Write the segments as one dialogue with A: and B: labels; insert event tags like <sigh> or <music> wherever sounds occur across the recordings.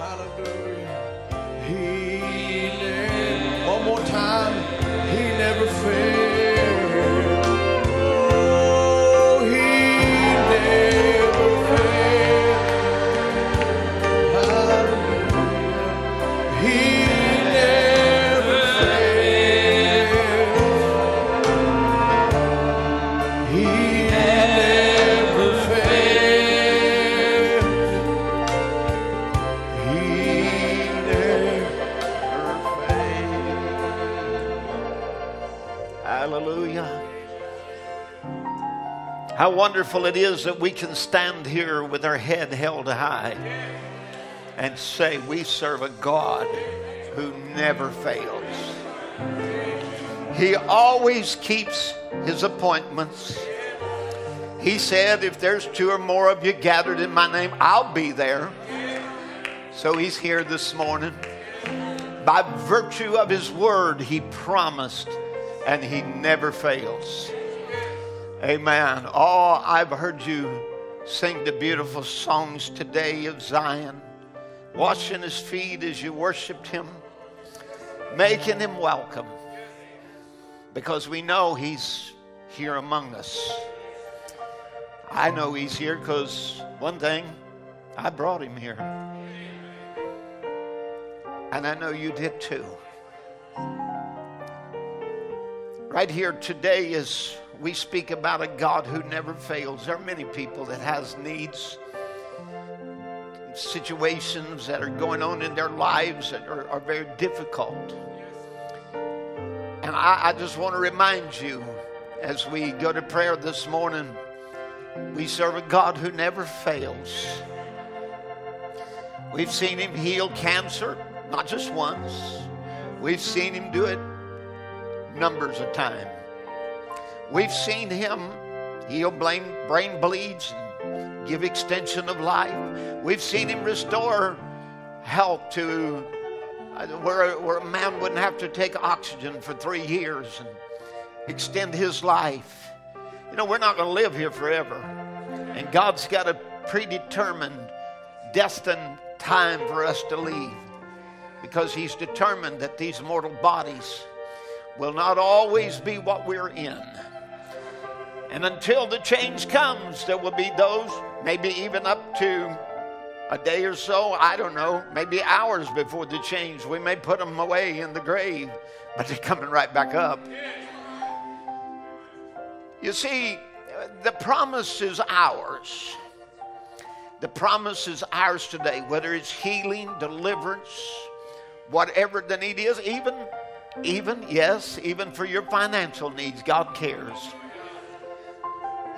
A: Hallelujah. He never, one more time, he never failed.
B: Wonderful it is that we can stand here with our head held high and say, We serve a God who never fails. He always keeps his appointments. He said, If there's two or more of you gathered in my name, I'll be there. So he's here this morning. By virtue of his word, he promised and he never fails. Amen. Oh, I've heard you sing the beautiful songs today of Zion, washing his feet as you worshiped him, making him welcome because we know he's here among us. I know he's here because one thing, I brought him here. And I know you did too. Right here today, as we speak about a God who never fails, there are many people that has needs, situations that are going on in their lives that are, are very difficult. And I, I just want to remind you as we go to prayer this morning, we serve a God who never fails. We've seen him heal cancer, not just once. We've seen him do it numbers of times. We've seen him heal brain, brain bleeds and give extension of life. We've seen him restore health to uh, where, where a man wouldn't have to take oxygen for three years and extend his life. You know, we're not going to live here forever. And God's got a predetermined, destined time for us to leave because He's determined that these mortal bodies will not always be what we're in. And until the change comes, there will be those, maybe even up to a day or so, I don't know, maybe hours before the change. We may put them away in the grave, but they're coming right back up. You see, the promise is ours. The promise is ours today, whether it's healing, deliverance, whatever the need is, even, even, yes, even for your financial needs, God cares.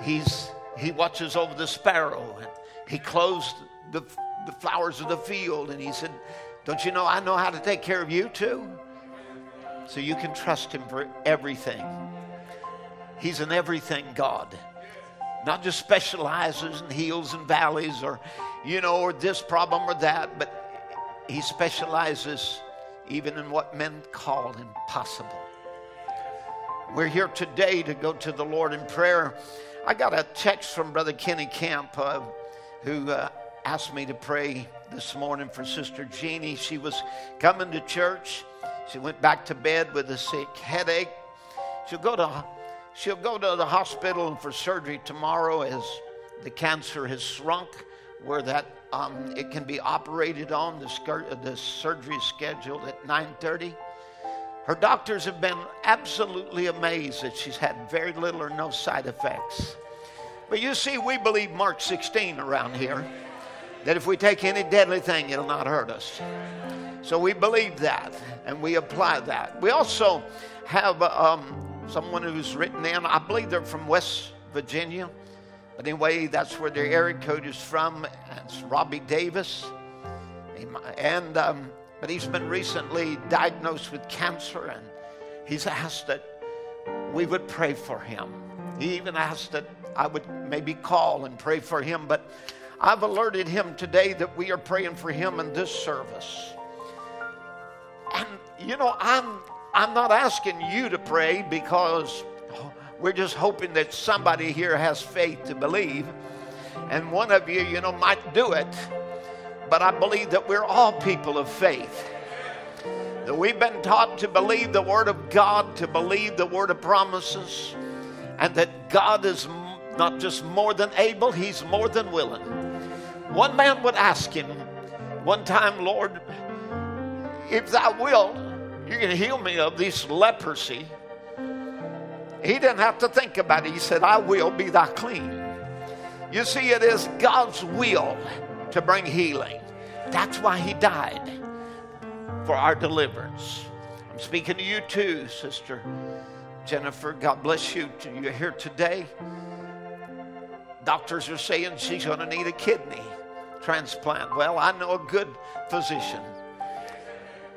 B: He's, he watches over the sparrow. And he clothes the, the flowers of the field. And he said, Don't you know I know how to take care of you too? So you can trust him for everything. He's an everything God. Not just specializes in hills and valleys or, you know, or this problem or that, but he specializes even in what men call impossible. We're here today to go to the Lord in prayer. I got a text from Brother Kenny Camp uh, who uh, asked me to pray this morning for Sister Jeannie. She was coming to church. She went back to bed with a sick headache. She'll go to she'll go to the hospital for surgery tomorrow as the cancer has shrunk, where that um, it can be operated on. The, the surgery is scheduled at 9:30. Her doctors have been absolutely amazed that she's had very little or no side effects. But you see, we believe Mark 16 around here that if we take any deadly thing, it'll not hurt us. So we believe that and we apply that. We also have um, someone who's written in, I believe they're from West Virginia. But anyway, that's where their area code is from. It's Robbie Davis. And, um, but he's been recently diagnosed with cancer and he's asked that we would pray for him. He even asked that I would maybe call and pray for him. But I've alerted him today that we are praying for him in this service. And you know, I'm I'm not asking you to pray because we're just hoping that somebody here has faith to believe. And one of you, you know, might do it. But I believe that we're all people of faith. That we've been taught to believe the Word of God, to believe the Word of promises, and that God is not just more than able, He's more than willing. One man would ask Him one time, Lord, if Thou wilt, you can heal me of this leprosy. He didn't have to think about it. He said, I will be Thy clean. You see, it is God's will to bring healing. That's why He died for our deliverance. I'm speaking to you too, Sister Jennifer. God bless you. You're here today. Doctors are saying she's going to need a kidney transplant. Well, I know a good physician.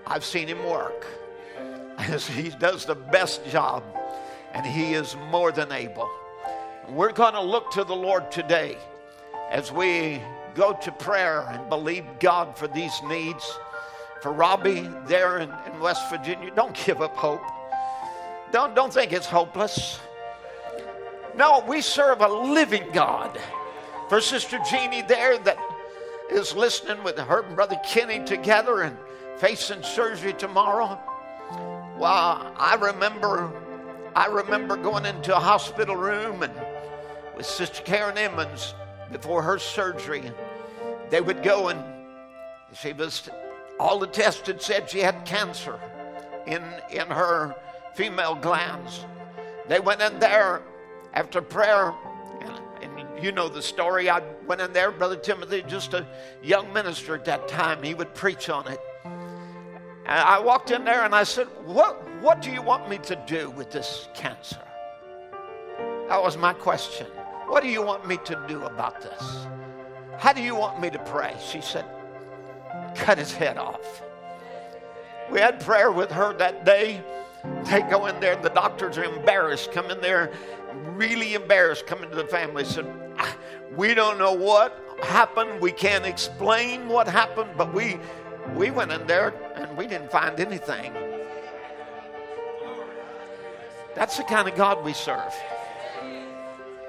B: I've seen him work. <laughs> He does the best job, and he is more than able. We're going to look to the Lord today as we go to prayer and believe God for these needs. For Robbie there in, in West Virginia, don't give up hope. Don't, don't think it's hopeless. No, we serve a living God. For Sister Jeannie there that is listening with her and Brother Kenny together and facing surgery tomorrow. Well, I remember I remember going into a hospital room and with Sister Karen Emmons before her surgery. They would go and she was all the tests had said she had cancer in in her female glands. They went in there after prayer, and, and you know the story. I went in there, Brother Timothy, just a young minister at that time. He would preach on it. And I walked in there and I said, What, what do you want me to do with this cancer? That was my question. What do you want me to do about this? How do you want me to pray? She said, Cut his head off. We had prayer with her that day. They go in there, the doctors are embarrassed, come in there really embarrassed coming to the family. Said, ah, "We don't know what happened. We can't explain what happened, but we we went in there and we didn't find anything." That's the kind of God we serve.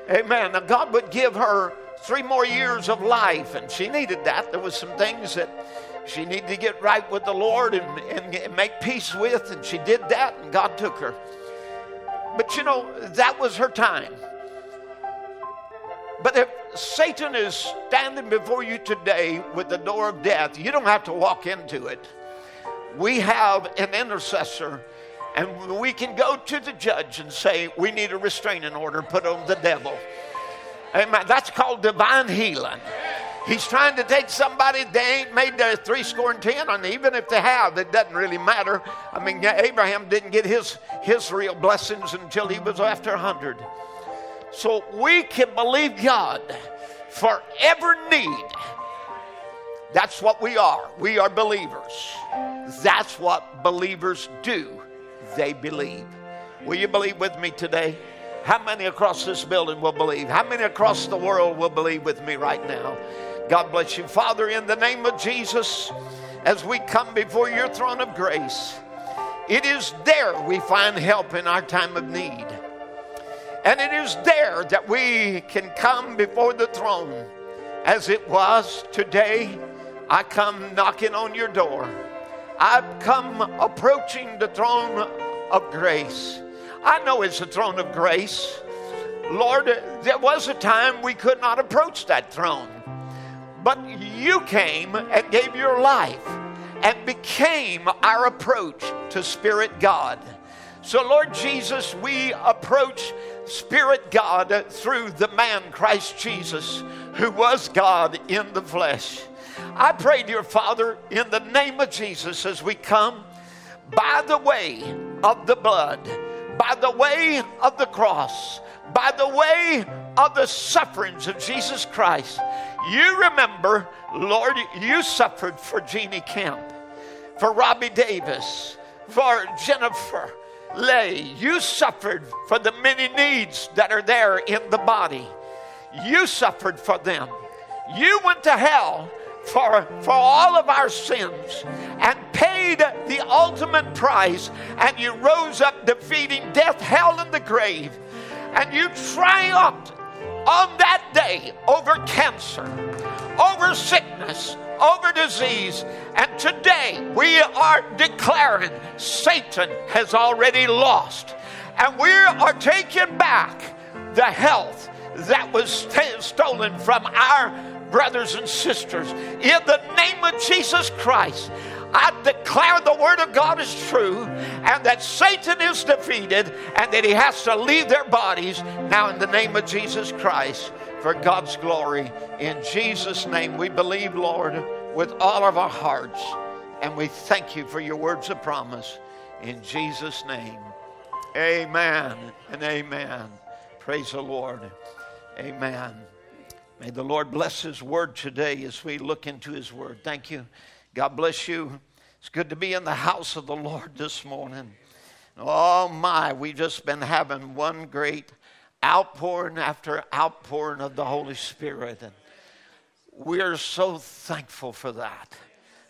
B: Amen. Now God would give her three more years of life, and she needed that. There was some things that she needed to get right with the Lord and, and make peace with, and she did that, and God took her. But you know, that was her time. But if Satan is standing before you today with the door of death, you don't have to walk into it. We have an intercessor, and we can go to the judge and say, We need a restraining order put on the devil. Amen. That's called divine healing. He's trying to take somebody they ain't made their three score and ten, and even if they have, it doesn't really matter. I mean, Abraham didn't get his his real blessings until he was after hundred. So we can believe God for every need. That's what we are. We are believers. That's what believers do. They believe. Will you believe with me today? How many across this building will believe? How many across the world will believe with me right now? God bless you. Father, in the name of Jesus, as we come before your throne of grace, it is there we find help in our time of need. And it is there that we can come before the throne as it was today. I come knocking on your door. I've come approaching the throne of grace. I know it's the throne of grace. Lord, there was a time we could not approach that throne. But you came and gave your life and became our approach to Spirit God. So, Lord Jesus, we approach Spirit God through the man Christ Jesus, who was God in the flesh. I pray, dear Father, in the name of Jesus, as we come by the way of the blood, by the way of the cross, by the way of the sufferings of Jesus Christ. You remember, Lord, you suffered for Jeannie Kemp, for Robbie Davis, for Jennifer Lay. You suffered for the many needs that are there in the body. You suffered for them. You went to hell for, for all of our sins and paid the ultimate price, and you rose up defeating death, hell, and the grave. And you triumphed on that day over cancer, over sickness, over disease. And today we are declaring Satan has already lost. And we are taking back the health that was st- stolen from our brothers and sisters. In the name of Jesus Christ, I declare the word of God is true and that Satan is defeated and that he has to leave their bodies now in the name of Jesus Christ for God's glory. In Jesus' name, we believe, Lord, with all of our hearts, and we thank you for your words of promise. In Jesus' name, amen and amen. Praise the Lord. Amen. May the Lord bless His word today as we look into His word. Thank you. God bless you. It's good to be in the house of the Lord this morning. Oh my, we've just been having one great outpouring after outpouring of the Holy Spirit. And we're so thankful for that.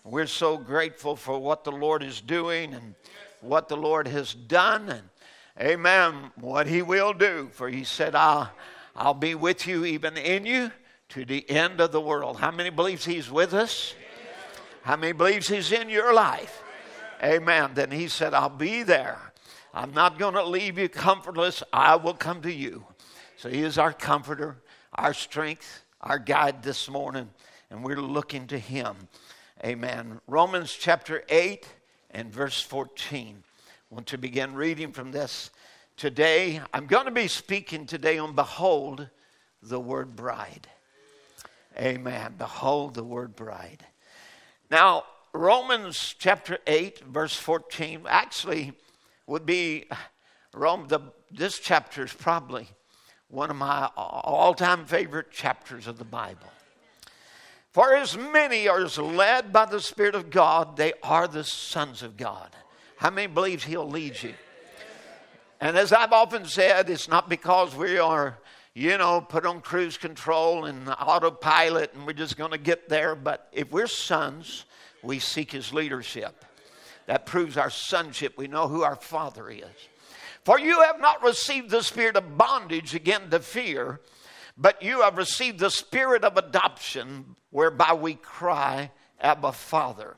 B: We're so grateful for what the Lord is doing and what the Lord has done. And amen, what He will do. For He said, I'll, I'll be with you, even in you, to the end of the world. How many believes He's with us? How many believes He's in your life? Amen. Then He said, I'll be there. I'm not going to leave you comfortless. I will come to you. So He is our comforter, our strength, our guide this morning, and we're looking to Him. Amen. Romans chapter 8 and verse 14. I want to begin reading from this today. I'm going to be speaking today on Behold the Word Bride. Amen. Behold the Word Bride. Now, Romans chapter 8, verse 14, actually would be Rome. The, this chapter is probably one of my all time favorite chapters of the Bible. For as many are as led by the Spirit of God, they are the sons of God. How many believes He'll lead you? And as I've often said, it's not because we are, you know, put on cruise control and autopilot and we're just going to get there, but if we're sons, we seek His leadership. That proves our sonship. We know who our Father is. For you have not received the spirit of bondage again to fear, but you have received the spirit of adoption, whereby we cry, Abba, Father.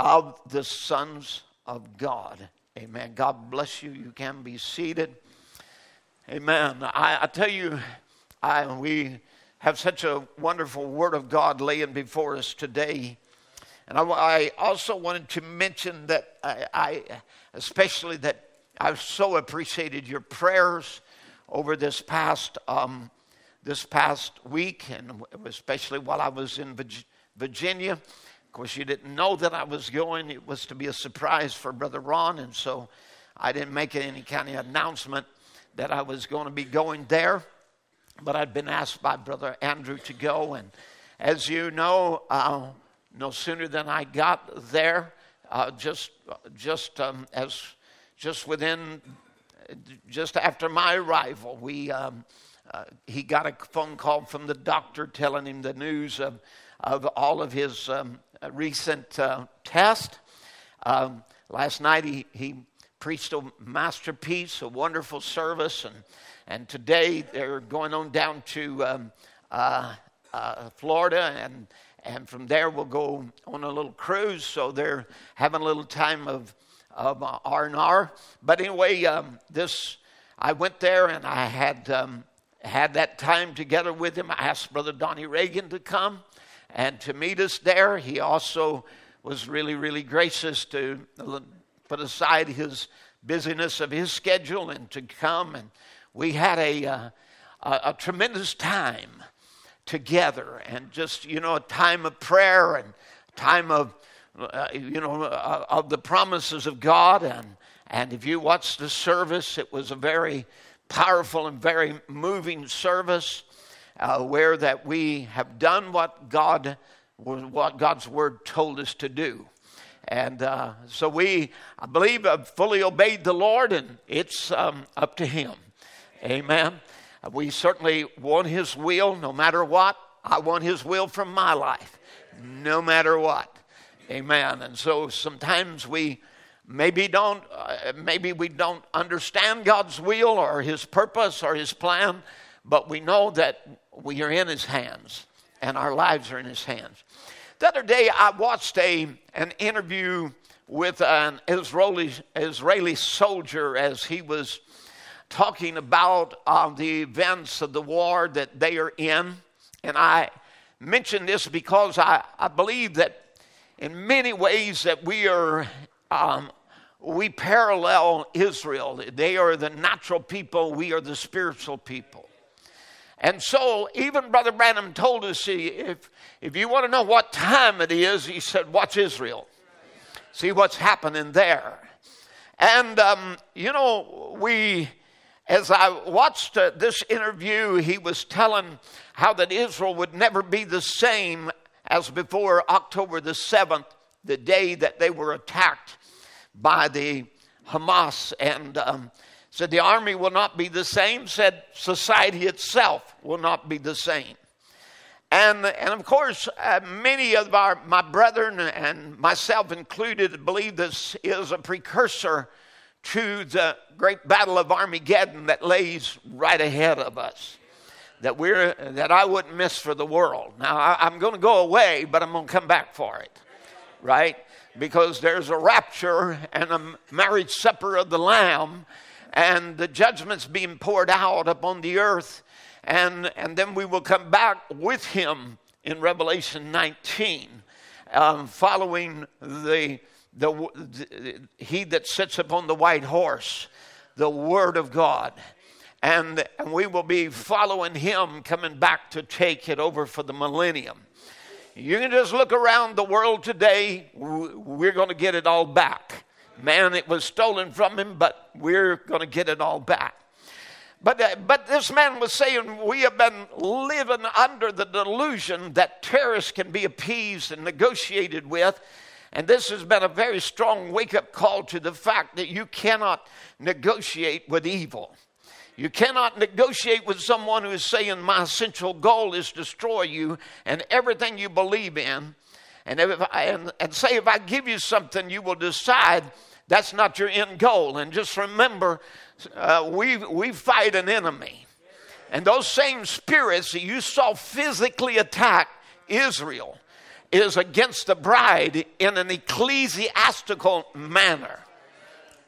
B: of the sons of God. Amen. God bless you. You can be seated. Amen. I, I tell you, I, we have such a wonderful word of God laying before us today. And I, I also wanted to mention that I, especially that I've so appreciated your prayers over this past um, this past week, and especially while I was in Virginia. Of course, you didn't know that I was going. It was to be a surprise for Brother Ron, and so I didn't make any kind of announcement that I was going to be going there. But I'd been asked by Brother Andrew to go, and as you know, uh, no sooner than I got there, uh, just just um, as just within just after my arrival, we um, uh, he got a phone call from the doctor telling him the news of of all of his um, recent uh, tests. Um, last night he he preached a masterpiece, a wonderful service, and and today they're going on down to um, uh, uh, Florida and and from there we'll go on a little cruise. So they're having a little time of of R and R. But anyway, um, this I went there and I had um, had that time together with him. I asked Brother Donnie Reagan to come and to meet us there. He also was really, really gracious to put aside his busyness of his schedule and to come. And we had a, uh, a, a tremendous time together and just, you know, a time of prayer and time of, uh, you know, uh, of the promises of God. And, and if you watched the service, it was a very powerful and very moving service. Uh, where that we have done what God, what God's word told us to do. And uh, so we, I believe, have fully obeyed the Lord, and it's um, up to Him. Amen. We certainly want His will no matter what. I want His will from my life, no matter what. Amen. And so sometimes we maybe don't, uh, maybe we don't understand God's will or His purpose or His plan, but we know that we are in His hands and our lives are in His hands. The other day, I watched a an interview with an Israeli Israeli soldier as he was talking about uh, the events of the war that they are in. And I mention this because I, I believe that in many ways that we are um, we parallel Israel. They are the natural people, we are the spiritual people. And so, even Brother Branham told us if, if you want to know what time it is, he said, Watch Israel. See what's happening there. And, um, you know, we as I watched uh, this interview, he was telling how that Israel would never be the same as before October the 7th, the day that they were attacked by the Hamas. And um, said the army will not be the same, said society itself will not be the same. And, and of course, uh, many of our, my brethren and myself included believe this is a precursor to the great battle of Armageddon that lays right ahead of us. That we're that I wouldn't miss for the world. Now I, am going to go away, but I'm going to come back for it, right? Because there's a rapture and a marriage supper of the Lamb, and the judgment's being poured out upon the earth, and and then we will come back with Him in Revelation 19, um, following the the, the, he that sits upon the white horse, the Word of God. And, and we will be following him coming back to take it over for the millennium. You can just look around the world today, we're going to get it all back. Man, it was stolen from him, but we're going to get it all back. But, uh, but this man was saying we have been living under the delusion that terrorists can be appeased and negotiated with and this has been a very strong wake up call to the fact that you cannot negotiate with evil. You cannot negotiate with someone who is saying, My essential goal is destroy you and everything you believe in. And, I, and, and say, if I give you something, you will decide that's not your end goal. And just remember, uh, we, we fight an enemy. And those same spirits that you saw physically attack Israel is against the bride in an ecclesiastical manner.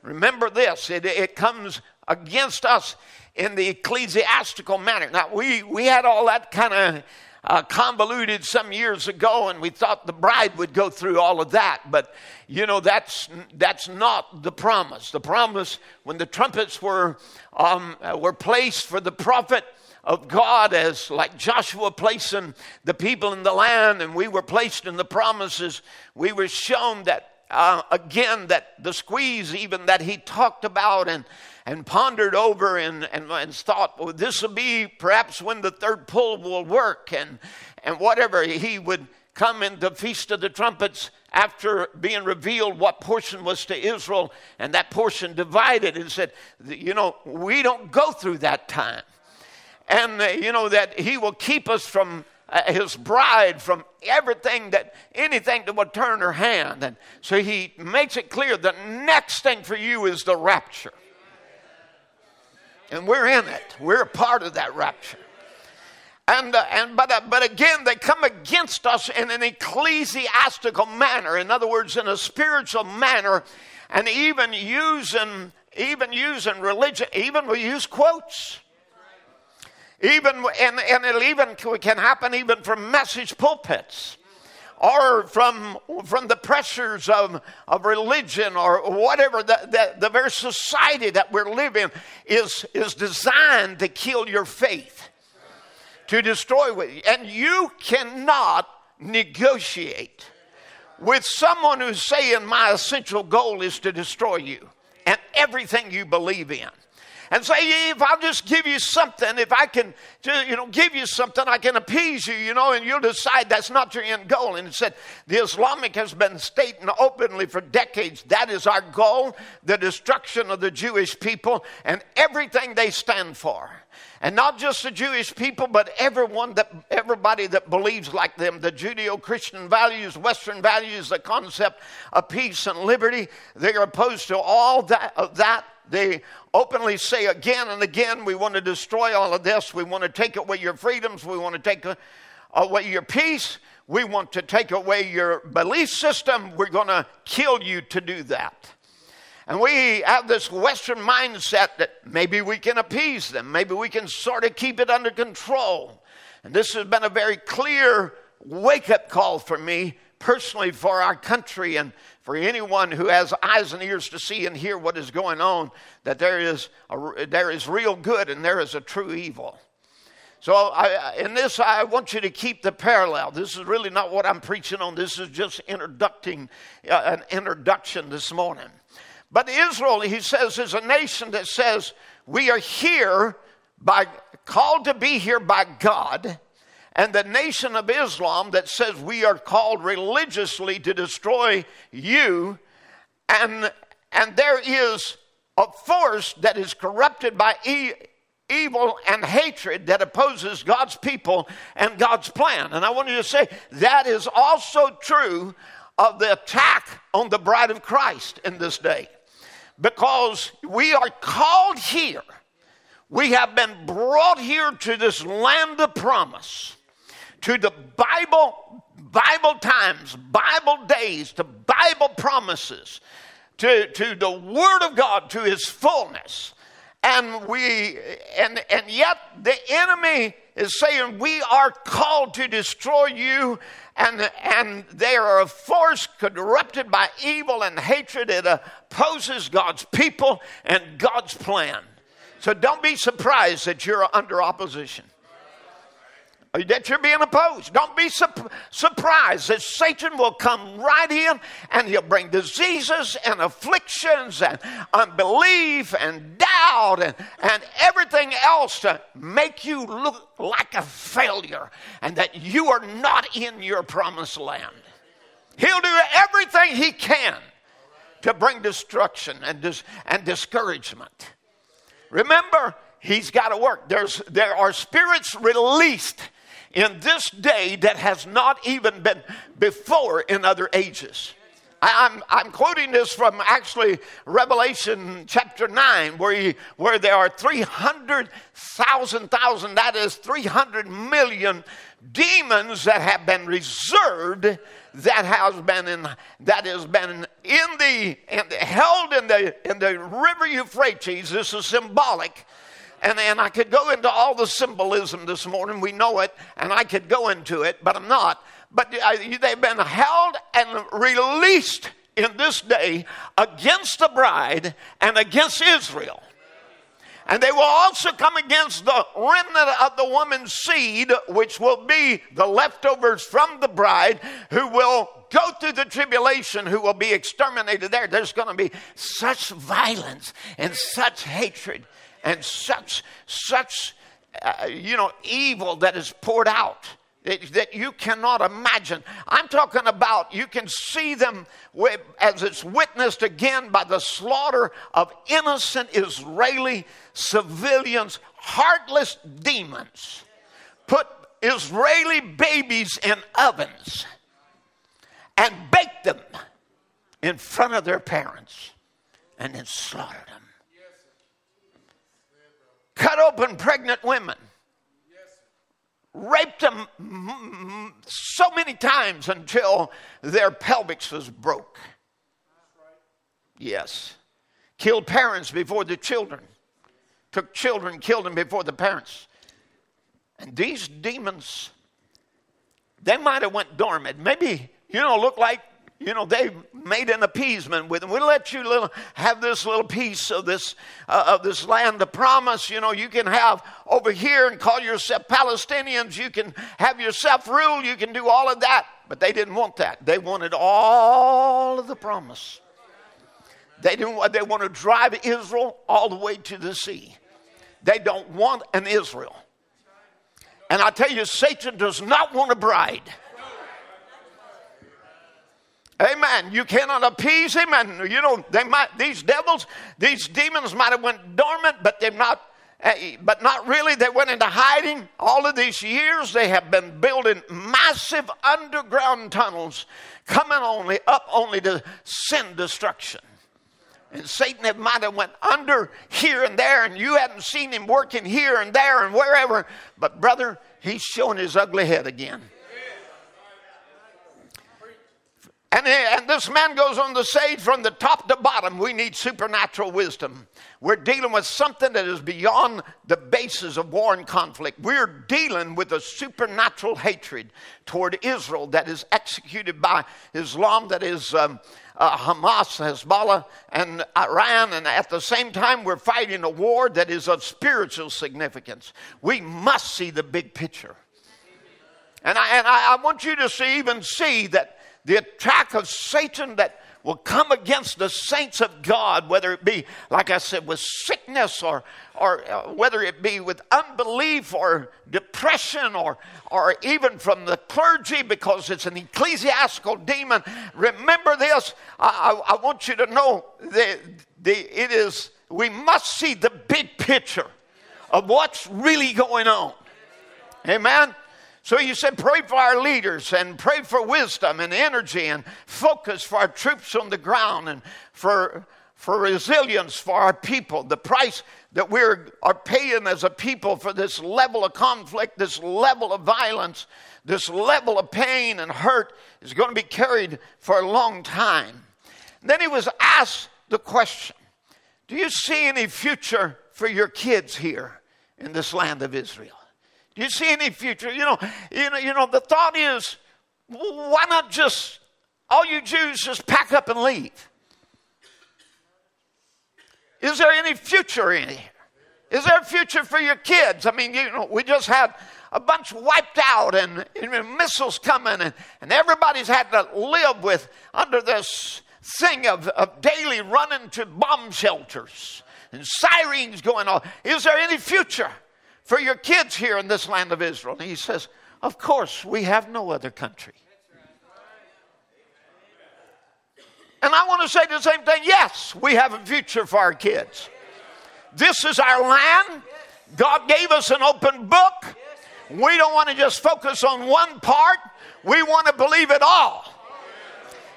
B: Remember this, it, it comes against us in the ecclesiastical manner. Now, we, we had all that kind of uh, convoluted some years ago, and we thought the bride would go through all of that. But you know that's that's not the promise. The promise when the trumpets were um, were placed for the prophet of God as like Joshua placing the people in the land and we were placed in the promises, we were shown that uh, again that the squeeze even that he talked about and and pondered over and, and, and thought, well, this will be perhaps when the third pull will work and, and whatever. He would come in the Feast of the Trumpets after being revealed what portion was to Israel, and that portion divided and said, you know, we don't go through that time. And uh, you know that he will keep us from uh, his bride from everything that anything that would turn her hand. And so he makes it clear the next thing for you is the rapture and we're in it. We're a part of that rapture. And, uh, and but, uh, but again they come against us in an ecclesiastical manner. In other words in a spiritual manner. And even using even using religion even we use quotes. Even, and, and it even can happen even from message pulpits or from, from the pressures of, of religion or whatever. The, the, the very society that we're living is, is designed to kill your faith, to destroy it. And you cannot negotiate with someone who's saying, My essential goal is to destroy you and everything you believe in and say, if I'll just give you something, if I can, you know, give you something, I can appease you, you know, and you'll decide that's not your end goal. And it said, the Islamic has been stating openly for decades that is our goal, the destruction of the Jewish people and everything they stand for. And not just the Jewish people, but everyone that everybody that believes like them, the Judeo-Christian values, Western values, the concept of peace and liberty, they are opposed to all that of that. They openly say again and again, we want to destroy all of this. We want to take away your freedoms. We want to take away your peace. We want to take away your belief system. We're going to kill you to do that. And we have this Western mindset that maybe we can appease them, maybe we can sort of keep it under control. And this has been a very clear wake up call for me personally, for our country, and for anyone who has eyes and ears to see and hear what is going on, that there is, a, there is real good and there is a true evil. So, I, in this, I want you to keep the parallel. This is really not what I'm preaching on. This is just introducing uh, an introduction this morning. But Israel, he says, is a nation that says, we are here by called to be here by God, and the nation of Islam that says we are called religiously to destroy you, and and there is a force that is corrupted by e- evil and hatred that opposes God's people and God's plan. And I want you to say that is also true of the attack on the bride of Christ in this day because we are called here. We have been brought here to this land of promise, to the Bible, Bible times, Bible days, to Bible promises, to, to the Word of God, to His fullness. And we, and, and yet the enemy is saying, We are called to destroy you and, and they are a force corrupted by evil and hatred. It opposes God's people and God's plan. So don't be surprised that you're under opposition that you're being opposed. Don't be su- surprised that Satan will come right in and he'll bring diseases and afflictions and unbelief and doubt and, and everything else to make you look like a failure and that you are not in your promised land. He'll do everything he can to bring destruction and, dis- and discouragement. Remember, he's got to work. There's, there are spirits released in this day that has not even been before in other ages. I'm, I'm quoting this from actually Revelation chapter 9, where, he, where there are 300,000, thousand, that is 300 million demons that have been reserved, that has been in, that has been in the, in the held in the, in the river Euphrates. This is symbolic and, and I could go into all the symbolism this morning. We know it, and I could go into it, but I'm not. But uh, they've been held and released in this day against the bride and against Israel. And they will also come against the remnant of the woman's seed, which will be the leftovers from the bride, who will go through the tribulation, who will be exterminated there. There's going to be such violence and such hatred and such, such, uh, you know, evil that is poured out that you cannot imagine. I'm talking about you can see them as it's witnessed again by the slaughter of innocent Israeli civilians, heartless demons. Put Israeli babies in ovens and bake them in front of their parents and then slaughter them cut open pregnant women, raped them so many times until their pelvics was broke. Yes. Killed parents before the children. Took children, killed them before the parents. And these demons, they might have went dormant. Maybe, you know, look like you know, they made an appeasement with them. We'll let you little, have this little piece of this, uh, of this land The promise. You know, you can have over here and call yourself Palestinians. You can have yourself rule. You can do all of that. But they didn't want that. They wanted all of the promise. They didn't. They want to drive Israel all the way to the sea. they don't want an Israel. And I tell you, Satan does not want a bride. Amen. You cannot appease him, and you know they might. These devils, these demons might have went dormant, but they've not. Uh, but not really. They went into hiding. All of these years, they have been building massive underground tunnels, coming only up only to sin destruction. And Satan had, might have went under here and there, and you hadn't seen him working here and there and wherever. But brother, he's showing his ugly head again. And, and this man goes on to say from the top to bottom, we need supernatural wisdom. We're dealing with something that is beyond the basis of war and conflict. We're dealing with a supernatural hatred toward Israel that is executed by Islam, that is um, uh, Hamas, Hezbollah, and Iran. And at the same time, we're fighting a war that is of spiritual significance. We must see the big picture. And I, and I, I want you to see, even see that the attack of Satan that will come against the saints of God, whether it be, like I said, with sickness or, or uh, whether it be with unbelief or depression or, or even from the clergy because it's an ecclesiastical demon. Remember this. I, I, I want you to know that the, it is, we must see the big picture of what's really going on. Amen. So you said, pray for our leaders and pray for wisdom and energy and focus for our troops on the ground and for, for resilience for our people. The price that we are paying as a people for this level of conflict, this level of violence, this level of pain and hurt is going to be carried for a long time. Then he was asked the question Do you see any future for your kids here in this land of Israel? Do you see any future? You know, you know, you know, the thought is, why not just all you Jews just pack up and leave? Is there any future in here? Is there a future for your kids? I mean, you know, we just had a bunch wiped out and, and missiles coming, and, and everybody's had to live with under this thing of, of daily running to bomb shelters and sirens going on. Is there any future? For your kids here in this land of Israel? And he says, Of course, we have no other country. And I want to say the same thing. Yes, we have a future for our kids. This is our land. God gave us an open book. We don't want to just focus on one part, we want to believe it all.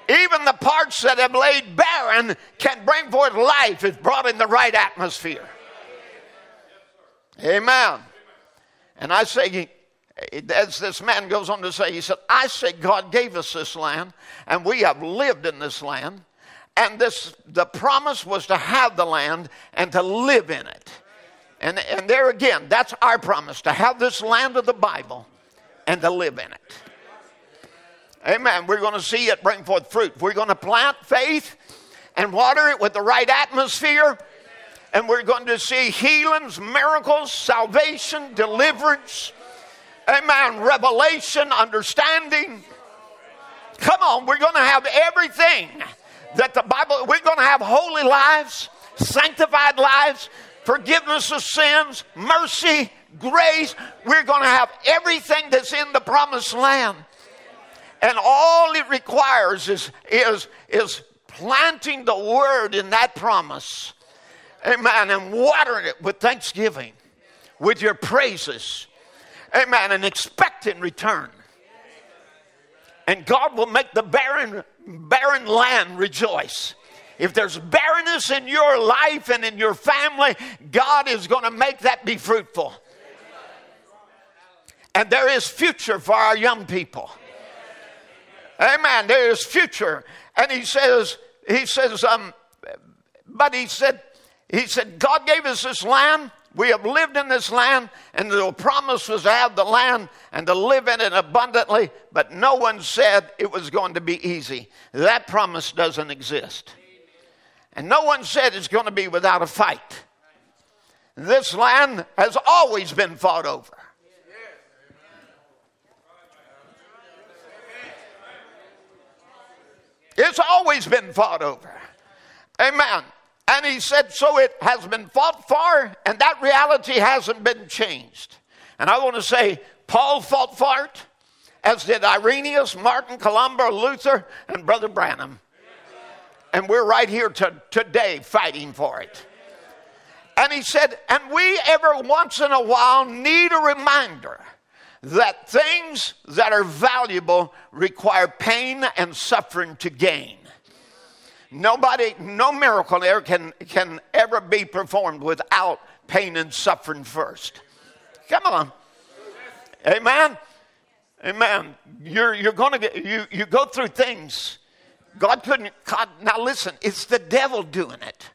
B: Even the parts that have laid barren can bring forth life if brought in the right atmosphere. Amen. And I say, as this man goes on to say, he said, I say God gave us this land, and we have lived in this land. And this the promise was to have the land and to live in it. And, and there again, that's our promise to have this land of the Bible and to live in it. Amen. We're going to see it bring forth fruit. We're going to plant faith and water it with the right atmosphere and we're going to see healings, miracles, salvation, deliverance, amen, revelation, understanding. Come on, we're going to have everything that the Bible, we're going to have holy lives, sanctified lives, forgiveness of sins, mercy, grace. We're going to have everything that's in the promised land. And all it requires is, is, is planting the word in that promise Amen. And watering it with thanksgiving, with your praises. Amen. And expect in return. And God will make the barren, barren land rejoice. If there's barrenness in your life and in your family, God is going to make that be fruitful. And there is future for our young people. Amen. There is future. And he says, he says, um, but he said, he said, God gave us this land. We have lived in this land, and the promise was to have the land and to live in it abundantly, but no one said it was going to be easy. That promise doesn't exist. And no one said it's going to be without a fight. This land has always been fought over. It's always been fought over. Amen. And he said, So it has been fought for, and that reality hasn't been changed. And I want to say, Paul fought for it, as did Irenaeus, Martin, Columba, Luther, and Brother Branham. And we're right here to, today fighting for it. And he said, and we every once in a while need a reminder that things that are valuable require pain and suffering to gain. Nobody, no miracle there can, can ever be performed without pain and suffering first. Come on. Amen. Amen. You're, you're going to get, you, you go through things. God couldn't, God, now listen, it's the devil doing it.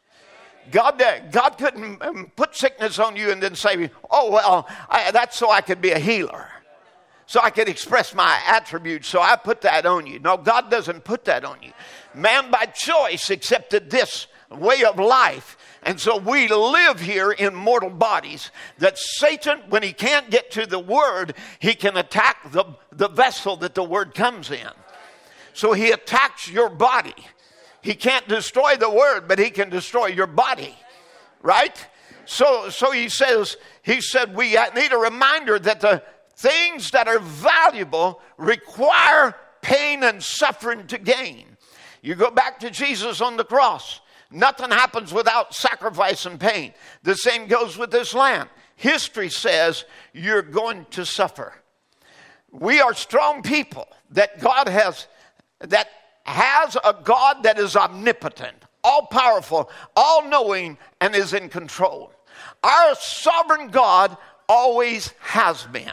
B: God, uh, God couldn't um, put sickness on you and then say, oh, well, I, that's so I could be a healer. So I could express my attributes, so I put that on you. No, God doesn't put that on you. Man by choice accepted this way of life. And so we live here in mortal bodies that Satan, when he can't get to the word, he can attack the, the vessel that the word comes in. So he attacks your body. He can't destroy the word, but he can destroy your body. Right? So, so he says, he said, we need a reminder that the things that are valuable require pain and suffering to gain. You go back to Jesus on the cross. Nothing happens without sacrifice and pain. The same goes with this land. History says you're going to suffer. We are strong people that God has that has a God that is omnipotent, all powerful, all knowing, and is in control. Our sovereign God always has been.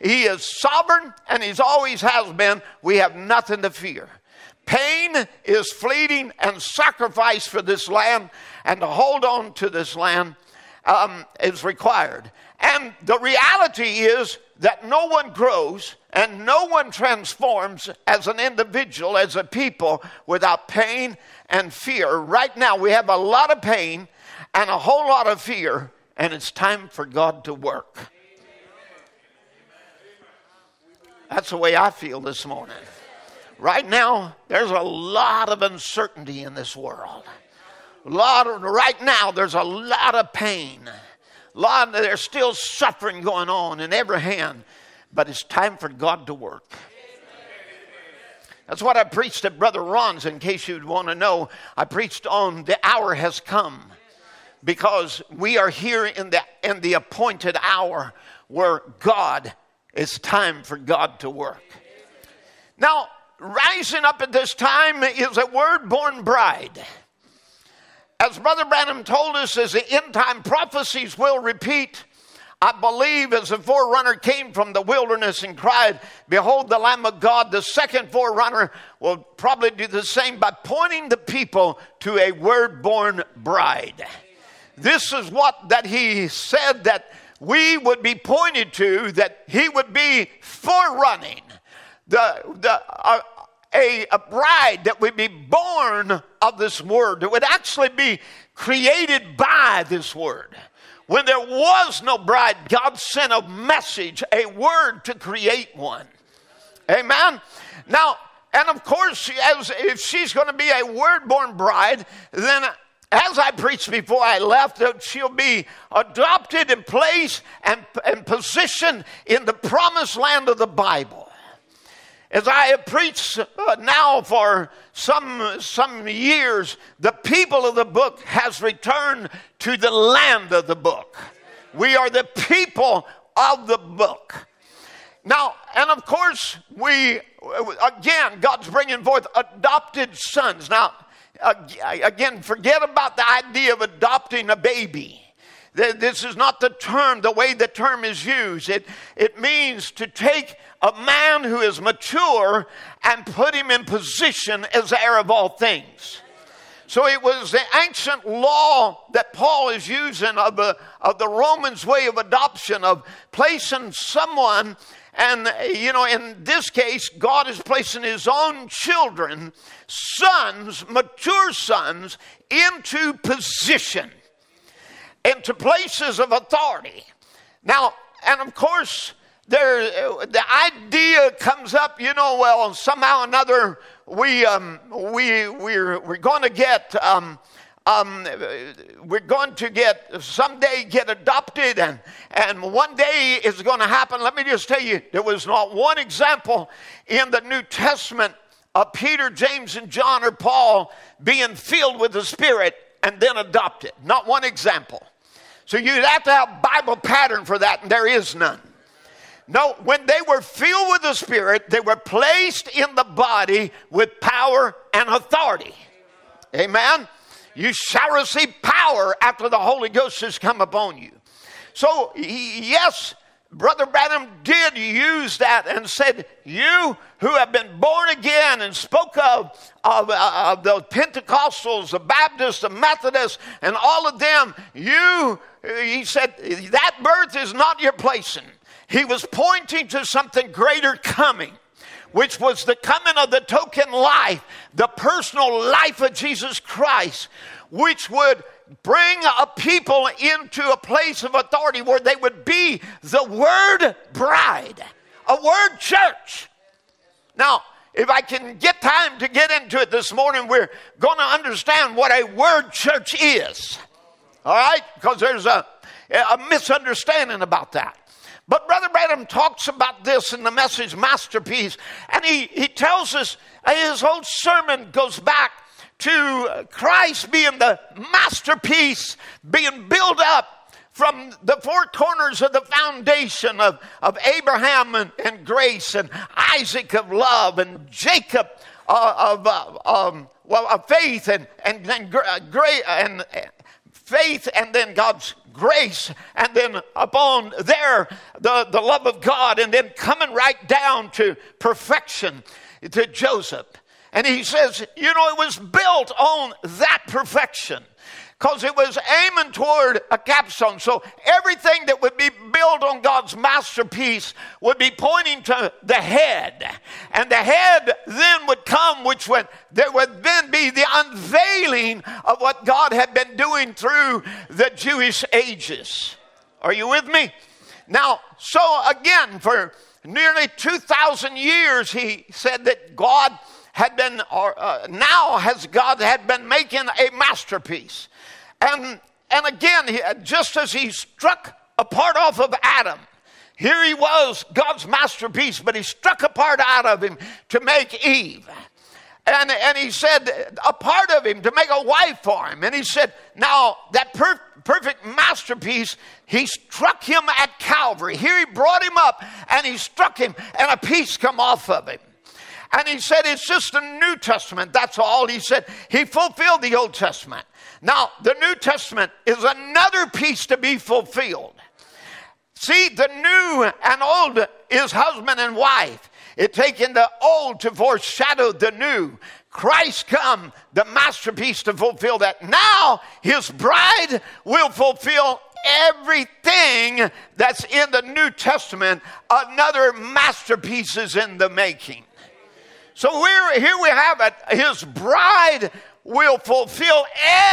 B: He is sovereign and He's always has been. We have nothing to fear. Pain is fleeting and sacrifice for this land and to hold on to this land um, is required. And the reality is that no one grows and no one transforms as an individual, as a people, without pain and fear. Right now, we have a lot of pain and a whole lot of fear, and it's time for God to work. That's the way I feel this morning. Right now, there's a lot of uncertainty in this world. A lot of, right now, there's a lot of pain. A lot, there's still suffering going on in every hand but it's time for God to work. That's what I preached at Brother Ron's, in case you'd want to know. I preached on the hour has come because we are here in the, in the appointed hour where God, it's time for God to work. Now, rising up at this time is a word born bride. As Brother Branham told us, as the end time prophecies will repeat, I believe as the forerunner came from the wilderness and cried, Behold the Lamb of God, the second forerunner will probably do the same by pointing the people to a word born bride. This is what that he said that we would be pointed to, that he would be forerunning. The, the, uh, a, a bride that would be born of this word, that would actually be created by this word. When there was no bride, God sent a message, a word to create one. Amen. Now, and of course, as if she's going to be a word born bride, then as I preached before I left, she'll be adopted and placed and, and positioned in the promised land of the Bible. As I have preached uh, now for some, some years, the people of the book has returned to the land of the book. We are the people of the book. Now, and of course, we, again, God's bringing forth adopted sons. Now, again, forget about the idea of adopting a baby. This is not the term, the way the term is used. It, it means to take a man who is mature and put him in position as heir of all things. So it was the ancient law that Paul is using of the, of the Romans' way of adoption, of placing someone, and you know, in this case, God is placing his own children, sons, mature sons, into position, into places of authority. Now, and of course, there, the idea comes up, you know, well, somehow or another, we, um, we, we're, we're going to get um, um, we're going to get someday get adopted and, and one day it's going to happen. Let me just tell you there was not one example in the new testament of peter james and john or paul being filled with the spirit and then adopted. Not one example so you'd have to have bible pattern for that and there is none no, when they were filled with the Spirit, they were placed in the body with power and authority. Amen. You shall receive power after the Holy Ghost has come upon you. So, yes, Brother Branham did use that and said, You who have been born again, and spoke of, of, of the Pentecostals, the Baptists, the Methodists, and all of them, you, he said, that birth is not your placing. He was pointing to something greater coming which was the coming of the token life, the personal life of Jesus Christ, which would bring a people into a place of authority where they would be the word bride, a word church. Now, if I can get time to get into it this morning, we're going to understand what a word church is. All right? Because there's a, a misunderstanding about that. But Brother Branham talks about this in the message masterpiece, and he, he tells us his whole sermon goes back to Christ being the masterpiece, being built up from the four corners of the foundation of, of Abraham and, and grace, and Isaac of love, and Jacob uh, of, uh, um, well, of faith, and, and uh, gra- and, faith and then God's grace, and then upon there, the, the love of God, and then coming right down to perfection to Joseph. And he says, you know, it was built on that perfection because it was aiming toward a capstone. So everything that would be built on God's masterpiece would be pointing to the head. And the head then would come, which would, there would then be the unveiling of what God had been doing through the Jewish ages. Are you with me? Now, so again, for nearly 2,000 years, he said that God had been, or uh, now has God had been making a masterpiece. And, and again, he, just as he struck a part off of Adam, here he was, God's masterpiece, but he struck a part out of him to make Eve. And, and he said, a part of him to make a wife for him. And he said, now that per- perfect masterpiece, he struck him at Calvary. Here he brought him up and he struck him, and a piece come off of him. And he said, it's just a New Testament. That's all. He said, he fulfilled the Old Testament. Now, the New Testament is another piece to be fulfilled. See, the new and old is husband and wife. It taken the old to foreshadow the new. Christ come, the masterpiece to fulfill that. Now his bride will fulfill everything that's in the New Testament. Another masterpiece is in the making. So here we have it. His bride will fulfill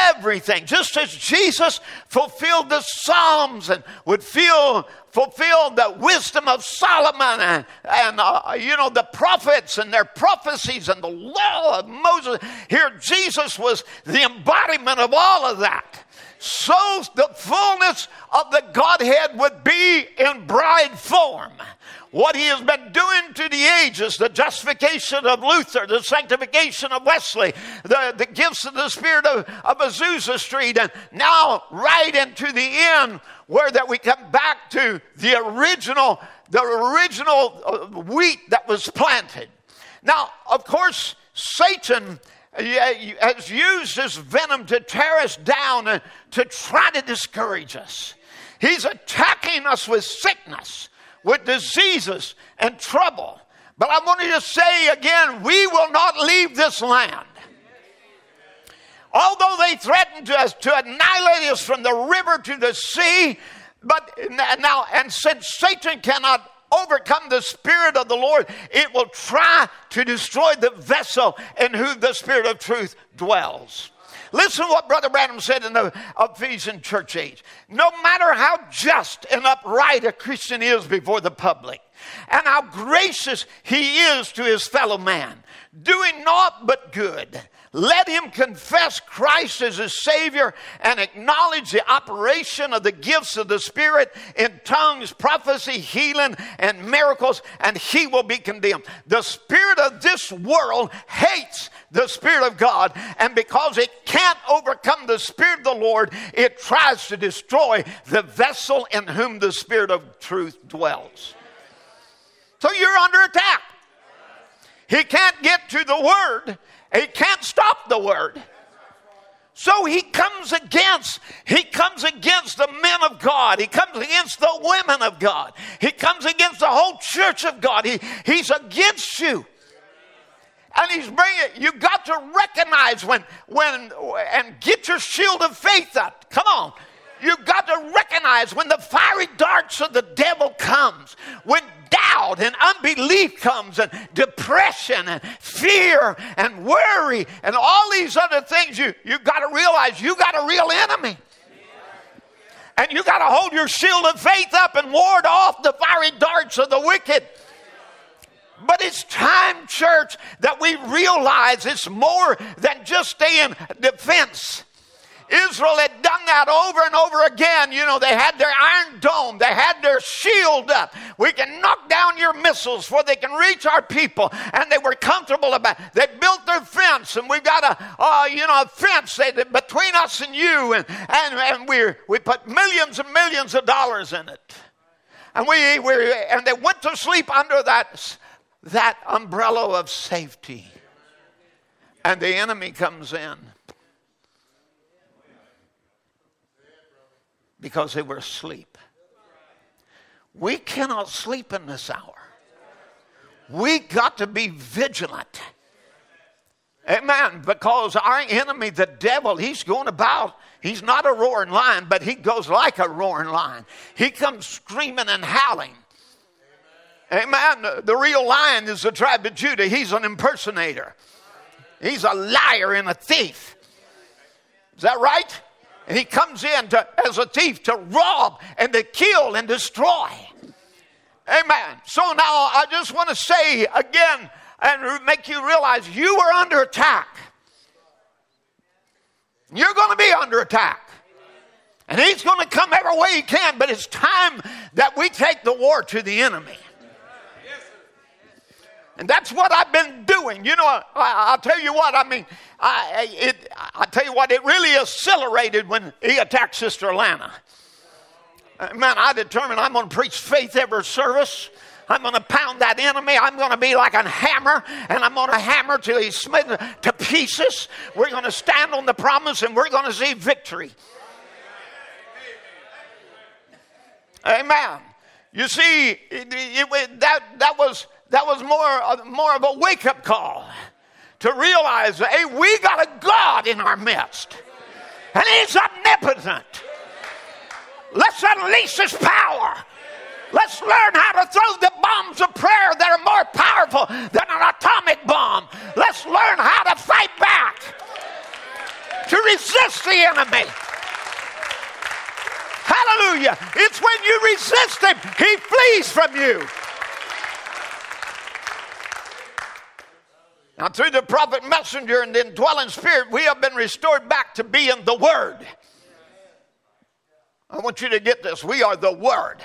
B: everything, just as Jesus fulfilled the Psalms and would feel, fulfill the wisdom of Solomon and, and uh, you know, the prophets and their prophecies and the law of Moses. Here, Jesus was the embodiment of all of that. So the fullness of the Godhead would be in bride form what he has been doing to the ages the justification of Luther, the sanctification of Wesley, the, the gifts of the Spirit of, of Azusa Street, and now right into the end where that we come back to the original, the original uh, wheat that was planted. Now, of course, Satan has used his venom to tear us down and to try to discourage us. He's attacking us with sickness with diseases and trouble. But I want you to say again, we will not leave this land. Although they threatened to, us to annihilate us from the river to the sea, but now, and since Satan cannot overcome the Spirit of the Lord, it will try to destroy the vessel in whom the Spirit of truth dwells. Listen to what Brother Branham said in the Ephesian church age. No matter how just and upright a Christian is before the public, and how gracious he is to his fellow man, doing naught but good, Let him confess Christ as his Savior and acknowledge the operation of the gifts of the Spirit in tongues, prophecy, healing, and miracles, and he will be condemned. The Spirit of this world hates the Spirit of God, and because it can't overcome the Spirit of the Lord, it tries to destroy the vessel in whom the Spirit of truth dwells. So you're under attack. He can't get to the Word, he can't stop the Word. So he comes against, he comes against the men of God. He comes against the women of God. He comes against the whole church of God. He, he's against you. And he's bringing, you got to recognize when, when, and get your shield of faith up. Come on. You've got to recognize when the fiery darts of the devil comes, when doubt and unbelief comes and depression and fear and worry and all these other things, you, you got to realize you got a real enemy. And you got to hold your shield of faith up and ward off the fiery darts of the wicked. But it's time, church, that we realize it's more than just staying defense. Israel had done that over and over again. You know, they had their iron dome, they had their shield up. We can knock down your missiles before they can reach our people, and they were comfortable about. It. They built their fence, and we've got a, you know, a fence between us and you, and and, and we we put millions and millions of dollars in it, and we we and they went to sleep under that that umbrella of safety, and the enemy comes in because they were asleep. We cannot sleep in this hour. We got to be vigilant. Amen. Because our enemy, the devil, he's going about. He's not a roaring lion, but he goes like a roaring lion. He comes screaming and howling. Amen. The real lion is the tribe of Judah. He's an impersonator. He's a liar and a thief. Is that right? And he comes in to, as a thief to rob and to kill and destroy. Amen. So now I just want to say again and make you realize you are under attack. You're going to be under attack. And he's going to come every way he can, but it's time that we take the war to the enemy. And that's what I've been doing. You know, I, will tell you what, I mean, I, it, I tell you what, it really accelerated when he attacked Sister Alana. Uh, man, I determined I'm going to preach faith every service. I'm going to pound that enemy. I'm going to be like a hammer, and I'm going to hammer till he's smitten to pieces. We're going to stand on the promise, and we're going to see victory. Amen. You see, it, it, that, that was that was more, uh, more of a wake up call to realize, hey, we got a God in our midst, and He's omnipotent. Let's unleash His power. Let's learn how to throw the bombs of prayer that are more powerful than an atomic bomb. Let's learn how to fight back, to resist the enemy. Hallelujah. It's when you resist him, he flees from you. Now, through the prophet messenger and the indwelling spirit, we have been restored back to being the Word. I want you to get this. We are the Word,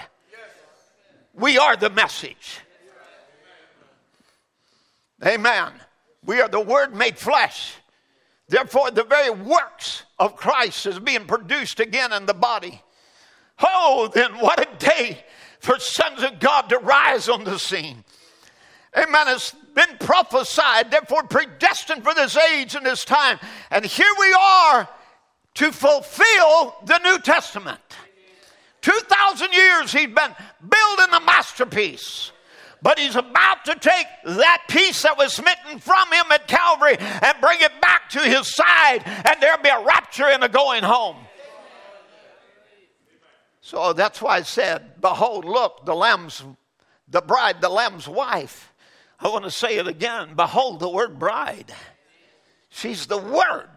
B: we are the message. Amen. We are the Word made flesh. Therefore, the very works of Christ is being produced again in the body. Oh, then what a day for sons of God to rise on the scene. Amen. It's been prophesied, therefore predestined for this age and this time. And here we are to fulfill the New Testament. 2,000 years he's been building the masterpiece. But he's about to take that piece that was smitten from him at Calvary and bring it back to his side, and there'll be a rapture and a going home. So that's why I said, Behold, look, the lamb's, the bride, the lamb's wife. I want to say it again. Behold the word bride. She's the word.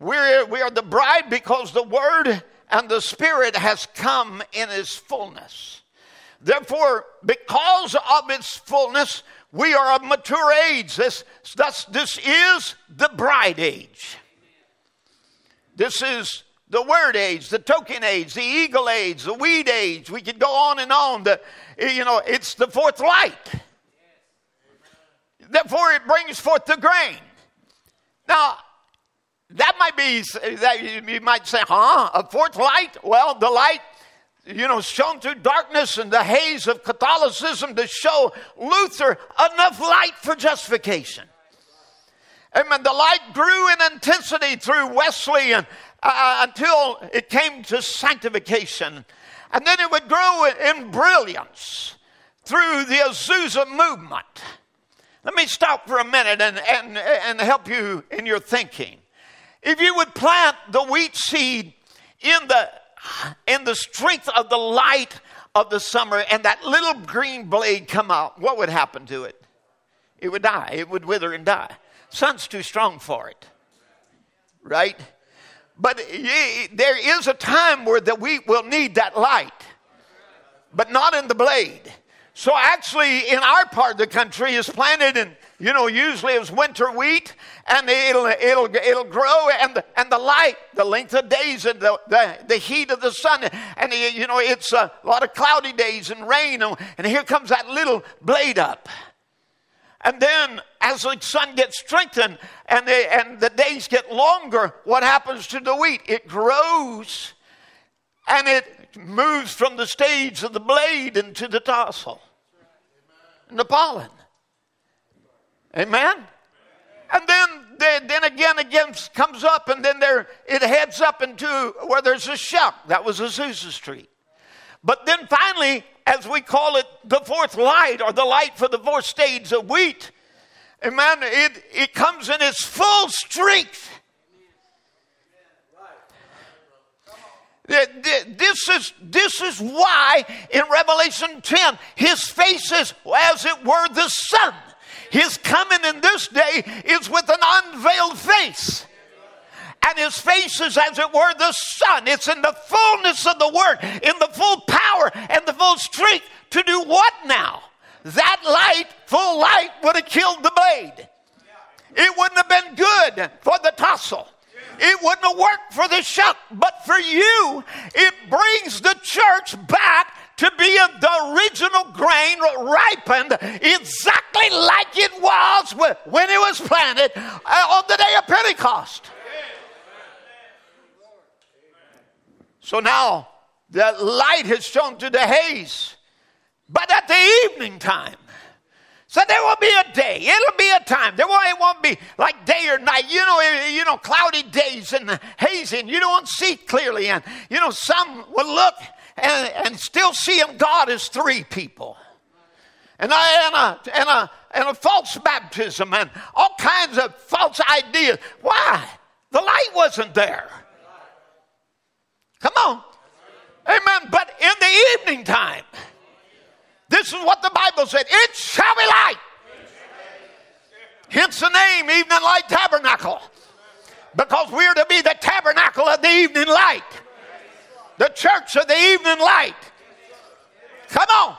B: We're, we are the bride because the word and the spirit has come in its fullness. Therefore, because of its fullness, We are of mature age. This, thus, this is the bride age. This is the word age, the token age, the eagle age, the wheat age. We could go on and on. The, you know, it's the fourth light. Therefore, it brings forth the grain. Now, that might be that you might say, huh? A fourth light? Well, the light, you know, shone through darkness and the haze of Catholicism to show Luther enough light for justification. Amen. The light grew in intensity through Wesley and, uh, until it came to sanctification. And then it would grow in brilliance through the Azusa movement. Let me stop for a minute and, and, and help you in your thinking. If you would plant the wheat seed in the, in the strength of the light of the summer and that little green blade come out, what would happen to it? It would die. It would wither and die. Sun's too strong for it. Right? But there is a time where that we will need that light, but not in the blade. So actually, in our part of the country, is planted and you know usually it's winter wheat, and it'll it'll it'll grow, and the, and the light, the length of days, and the, the, the heat of the sun, and you know it's a lot of cloudy days and rain, and here comes that little blade up. And then, as the sun gets strengthened and the, and the days get longer, what happens to the wheat? It grows and it moves from the stage of the blade into the tassel and the pollen. Amen? And then, then again, again comes up, and then there it heads up into where there's a shuck. That was Azusa Street. But then finally, as we call it, the fourth light or the light for the fourth stage of wheat, amen, it, it comes in its full strength. This is, this is why in Revelation 10, his face is as it were the sun. His coming in this day is with an unveiled face and his face is as it were the sun. It's in the fullness of the word, in the full power and the full strength to do what now? That light, full light, would have killed the blade. It wouldn't have been good for the tassel. It wouldn't have worked for the shuck, but for you, it brings the church back to be of the original grain ripened exactly like it was when it was planted uh, on the day of Pentecost. So now the light has shone through the haze. But at the evening time, so there will be a day. It'll be a time. There won't, it won't be like day or night. You know, eh, you know, cloudy days and hazy, and you don't see clearly. And you know, some will look and, and still see him. God as three people, and and a and a and a false baptism, and all kinds of false ideas. Why? The light wasn't there. Come on. Amen. But in the evening time, this is what the Bible said it shall be light. Hence the name Evening Light Tabernacle. Because we are to be the tabernacle of the evening light, the church of the evening light. Come on.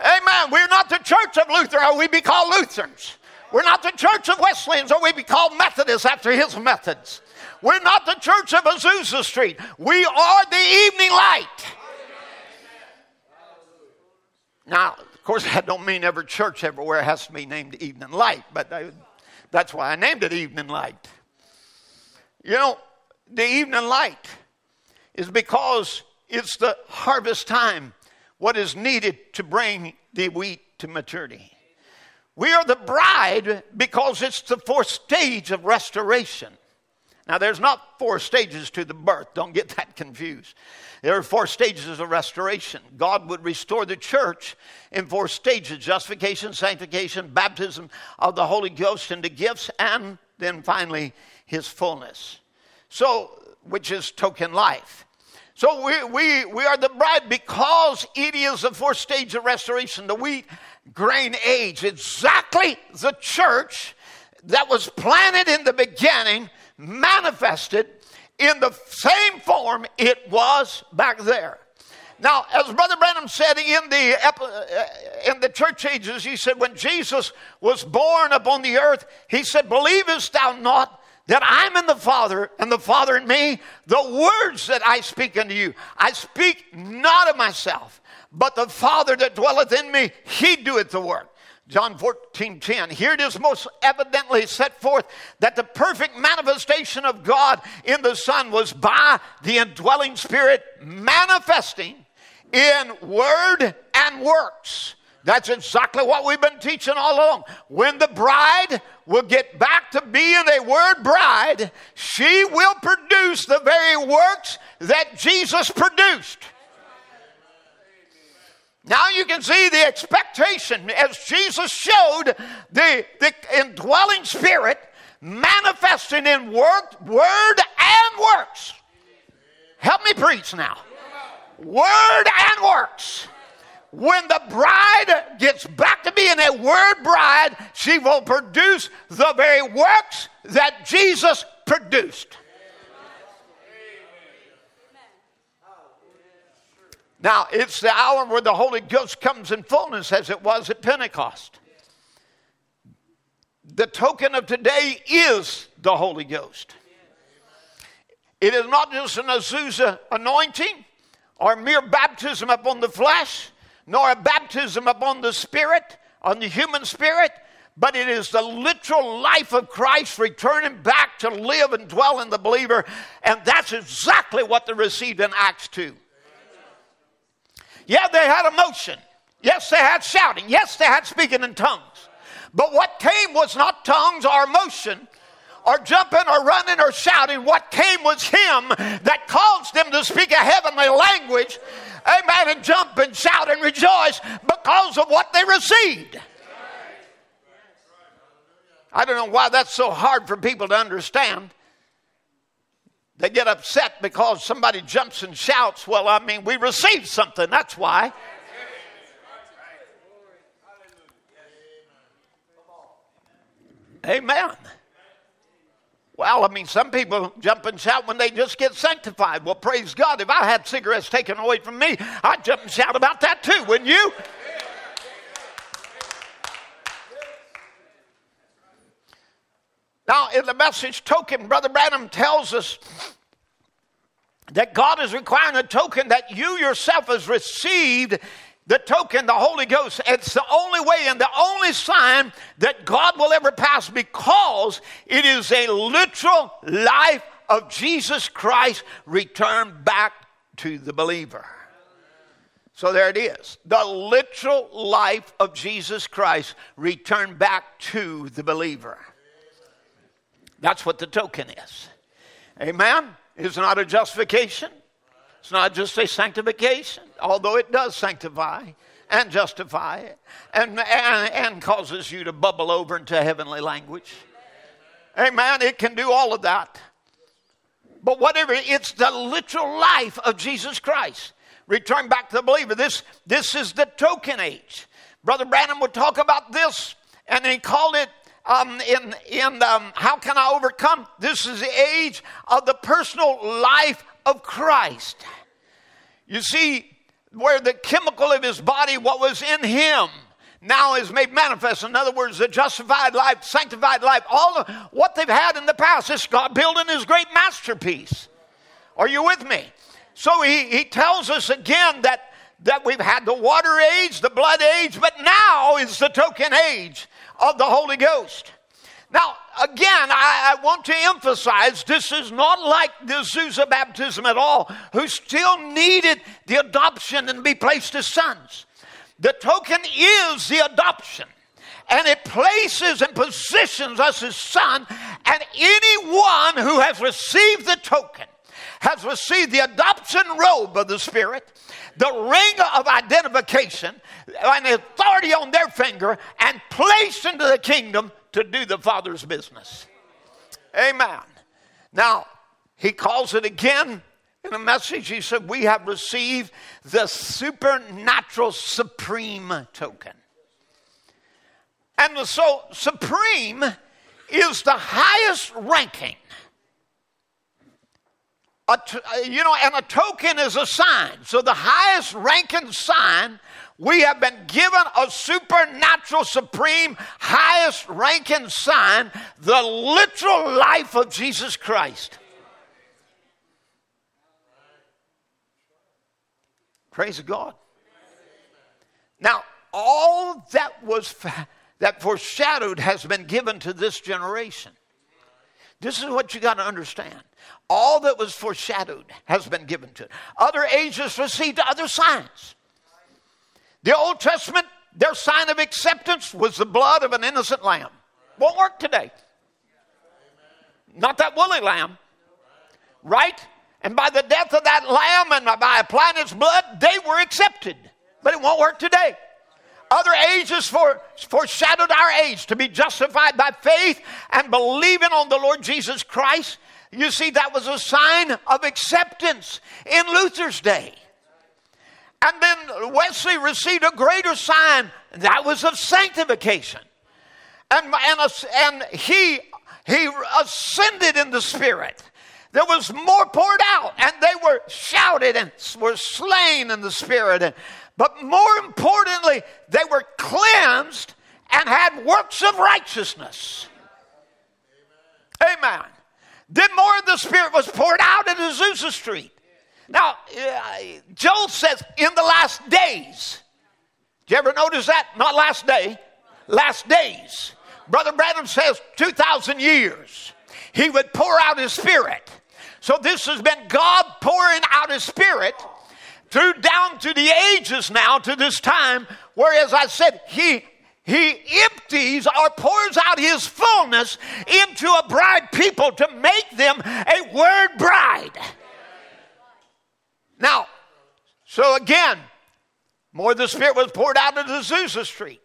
B: Amen. We're not the church of Luther, or we be called Lutherans. We're not the church of Wesleyans, or we be called Methodists after his methods. We're not the church of Azusa Street. We are the evening light. Now, of course, that don't mean every church everywhere has to be named Evening Light, but I, that's why I named it Evening Light. You know, the evening light is because it's the harvest time, what is needed to bring the wheat to maturity. We are the bride because it's the fourth stage of restoration. Now, there's not four stages to the birth. Don't get that <laughs> confused. There are four stages of restoration. God would restore the church in four stages justification, sanctification, baptism of the Holy Ghost into gifts, and then finally his fullness. So, which is token life. So we, we, we are the bride because it is the fourth stage of restoration, the wheat grain age. Exactly the church that was planted in the beginning manifested in the same form it was back there. Now, as Brother Branham said in the, uh, in the church ages, he said, when Jesus was born upon the earth, he said, Believest thou not that I'm in the Father and the Father in me? The words that I speak unto you, I speak not of myself, but the Father that dwelleth in me, he doeth the work. John 14, 10. Here it is most evidently set forth that the perfect manifestation of God in the Son was by the indwelling Spirit manifesting in word and works. That's exactly what we've been teaching all along. When the bride will get back to being a word bride, she will produce the very works that Jesus produced. Now you can see the expectation as Jesus showed the, the indwelling spirit manifesting in work, word and works. Help me preach now. Word and works. When the bride gets back to being a word bride, she will produce the very works that Jesus produced. Now, it's the hour where the Holy Ghost comes in fullness as it was at Pentecost. The token of today is the Holy Ghost. It is not just an Azusa anointing or mere baptism upon the flesh, nor a baptism upon the spirit, on the human spirit, but it is the literal life of Christ returning back to live and dwell in the believer. And that's exactly what they received in Acts 2. Yeah, they had emotion. Yes, they had shouting. Yes, they had speaking in tongues. But what came was not tongues or emotion or jumping or running or shouting. What came was Him that caused them to speak a heavenly language. Amen. And jump and shout and rejoice because of what they received. I don't know why that's so hard for people to understand. They get upset because somebody jumps and shouts. Well, I mean, we received something. That's why. Amen. Well, I mean, some people jump and shout when they just get sanctified. Well, praise God. If I had cigarettes taken away from me, I'd jump and shout about that too, wouldn't you? In the message token, Brother Branham tells us that God is requiring a token that you yourself has received the token, the Holy Ghost. It's the only way and the only sign that God will ever pass because it is a literal life of Jesus Christ returned back to the believer. So there it is. The literal life of Jesus Christ returned back to the believer. That's what the token is. Amen? It's not a justification. It's not just a sanctification, although it does sanctify and justify and, and, and causes you to bubble over into heavenly language. Amen. It can do all of that. But whatever, it's the literal life of Jesus Christ. Return back to the believer. This, this is the token age. Brother Branham would talk about this, and he called it um, in, in um, How Can I Overcome? This is the age of the personal life of Christ. You see, where the chemical of his body, what was in him, now is made manifest. In other words, the justified life, sanctified life, all of what they've had in the past, is God building his great masterpiece. Are you with me? So he, he tells us again that, that we've had the water age, the blood age, but now is the token age of the Holy Ghost. Now, again, I, I, want to emphasize this is not like the Azusa baptism at all, who still needed the adoption and be placed as sons. The token is the adoption, and it places and positions us as son, and anyone who has received the token has received the adoption robe of the Spirit, the ring of identification, and authority on their finger, and placed into the kingdom to do the Father's business. Amen. Now, he calls it again in a message. He said, We have received the supernatural supreme token. And so, supreme is the highest ranking you know, and a token is a sign. So the highest ranking sign, we have been given a supernatural, supreme, highest ranking sign, the literal life of Jesus Christ. Praise God. Now, all that was fa- that foreshadowed has been given to this generation. This is what you got to understand. All that was foreshadowed has been given to it. Other ages received other signs. The Old Testament, their sign of acceptance was the blood of an innocent lamb. Won't work today. Not that woolly lamb, right? And by the death of that lamb and by applying its blood, they were accepted. But it won't work today. Other ages for, foreshadowed our age to be justified by faith and believing on the Lord Jesus Christ. You see, that was a sign of acceptance in Luther's day. And then Wesley received a greater sign that was of sanctification. And, and, and he, he ascended in the Spirit. There was more poured out, and they were shouted and were slain in the Spirit. And, but more importantly, they were cleansed and had works of righteousness. Amen. Then more of the Spirit was poured out in Azusa Street. Now, uh, Joel says, in the last days. Did you ever notice that? Not last day, last days. Brother Branham says 2,000 years. He would pour out his Spirit. So this has been God pouring out his Spirit through down to the ages now to this time, whereas I said he he empties or pours out his fullness into a bride people to make them a word bride. Now, so again, more of the Spirit was poured out into Azusa Street.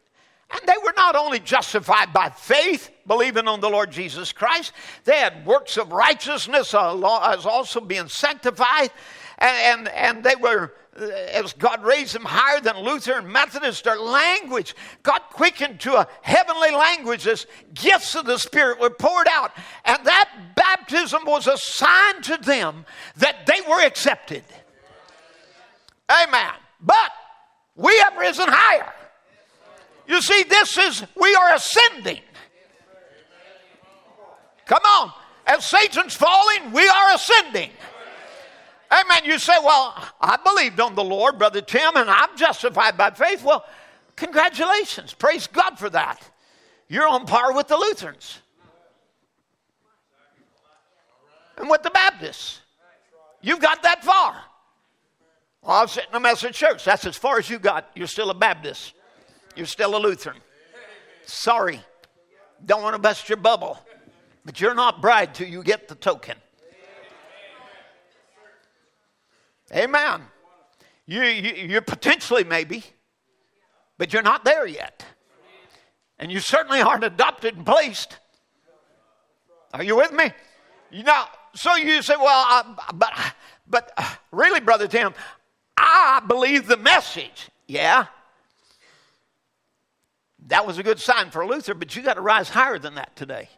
B: And they were not only justified by faith, believing on the Lord Jesus Christ, they had works of righteousness as also being sanctified, and, and, and they were Uh, as God raised them higher than Luther and Methodist, their language got quickened to a heavenly language as gifts of the Spirit were poured out. And that baptism was a sign to them that they were accepted. Amen. But we have risen higher. You see, this is, we are ascending. Come on. As Satan's falling, we are ascending. Amen. You say, Well, I believed on the Lord, Brother Tim, and I'm justified by faith. Well, congratulations. Praise God for that. You're on par with the Lutherans and with the Baptists. You've got that far. Well, I was sitting in a message church. That's as far as you got. You're still a Baptist. You're still a Lutheran. Sorry. Don't want to bust your bubble. But you're not bride till you get the token. Amen. You, you, you're potentially maybe, but you're not there yet. And you certainly aren't adopted and placed. Are you with me? You know, so you say, well, I, but, but uh, really, Brother Tim, I believe the message. Yeah. That was a good sign for Luther, but you got to rise higher than that today.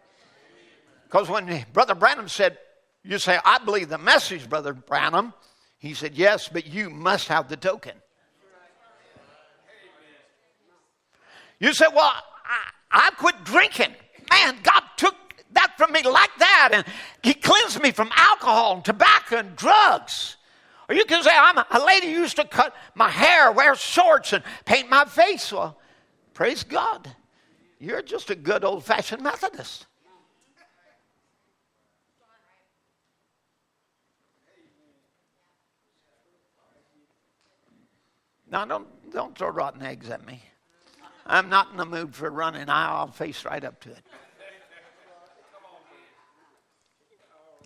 B: Because when Brother Branham said, you say, I believe the message, Brother Branham, he said, Yes, but you must have the token. You said, Well, I, I quit drinking. Man, God took that from me like that, and He cleansed me from alcohol and tobacco and drugs. Or you can say, I'm a, lady who used to cut my hair, wear shorts, and paint my face. Well, praise God. You're just a good old fashioned Methodist. Now, don't, don't throw rotten eggs at me. I'm not in the mood for running. I'll face right up to it.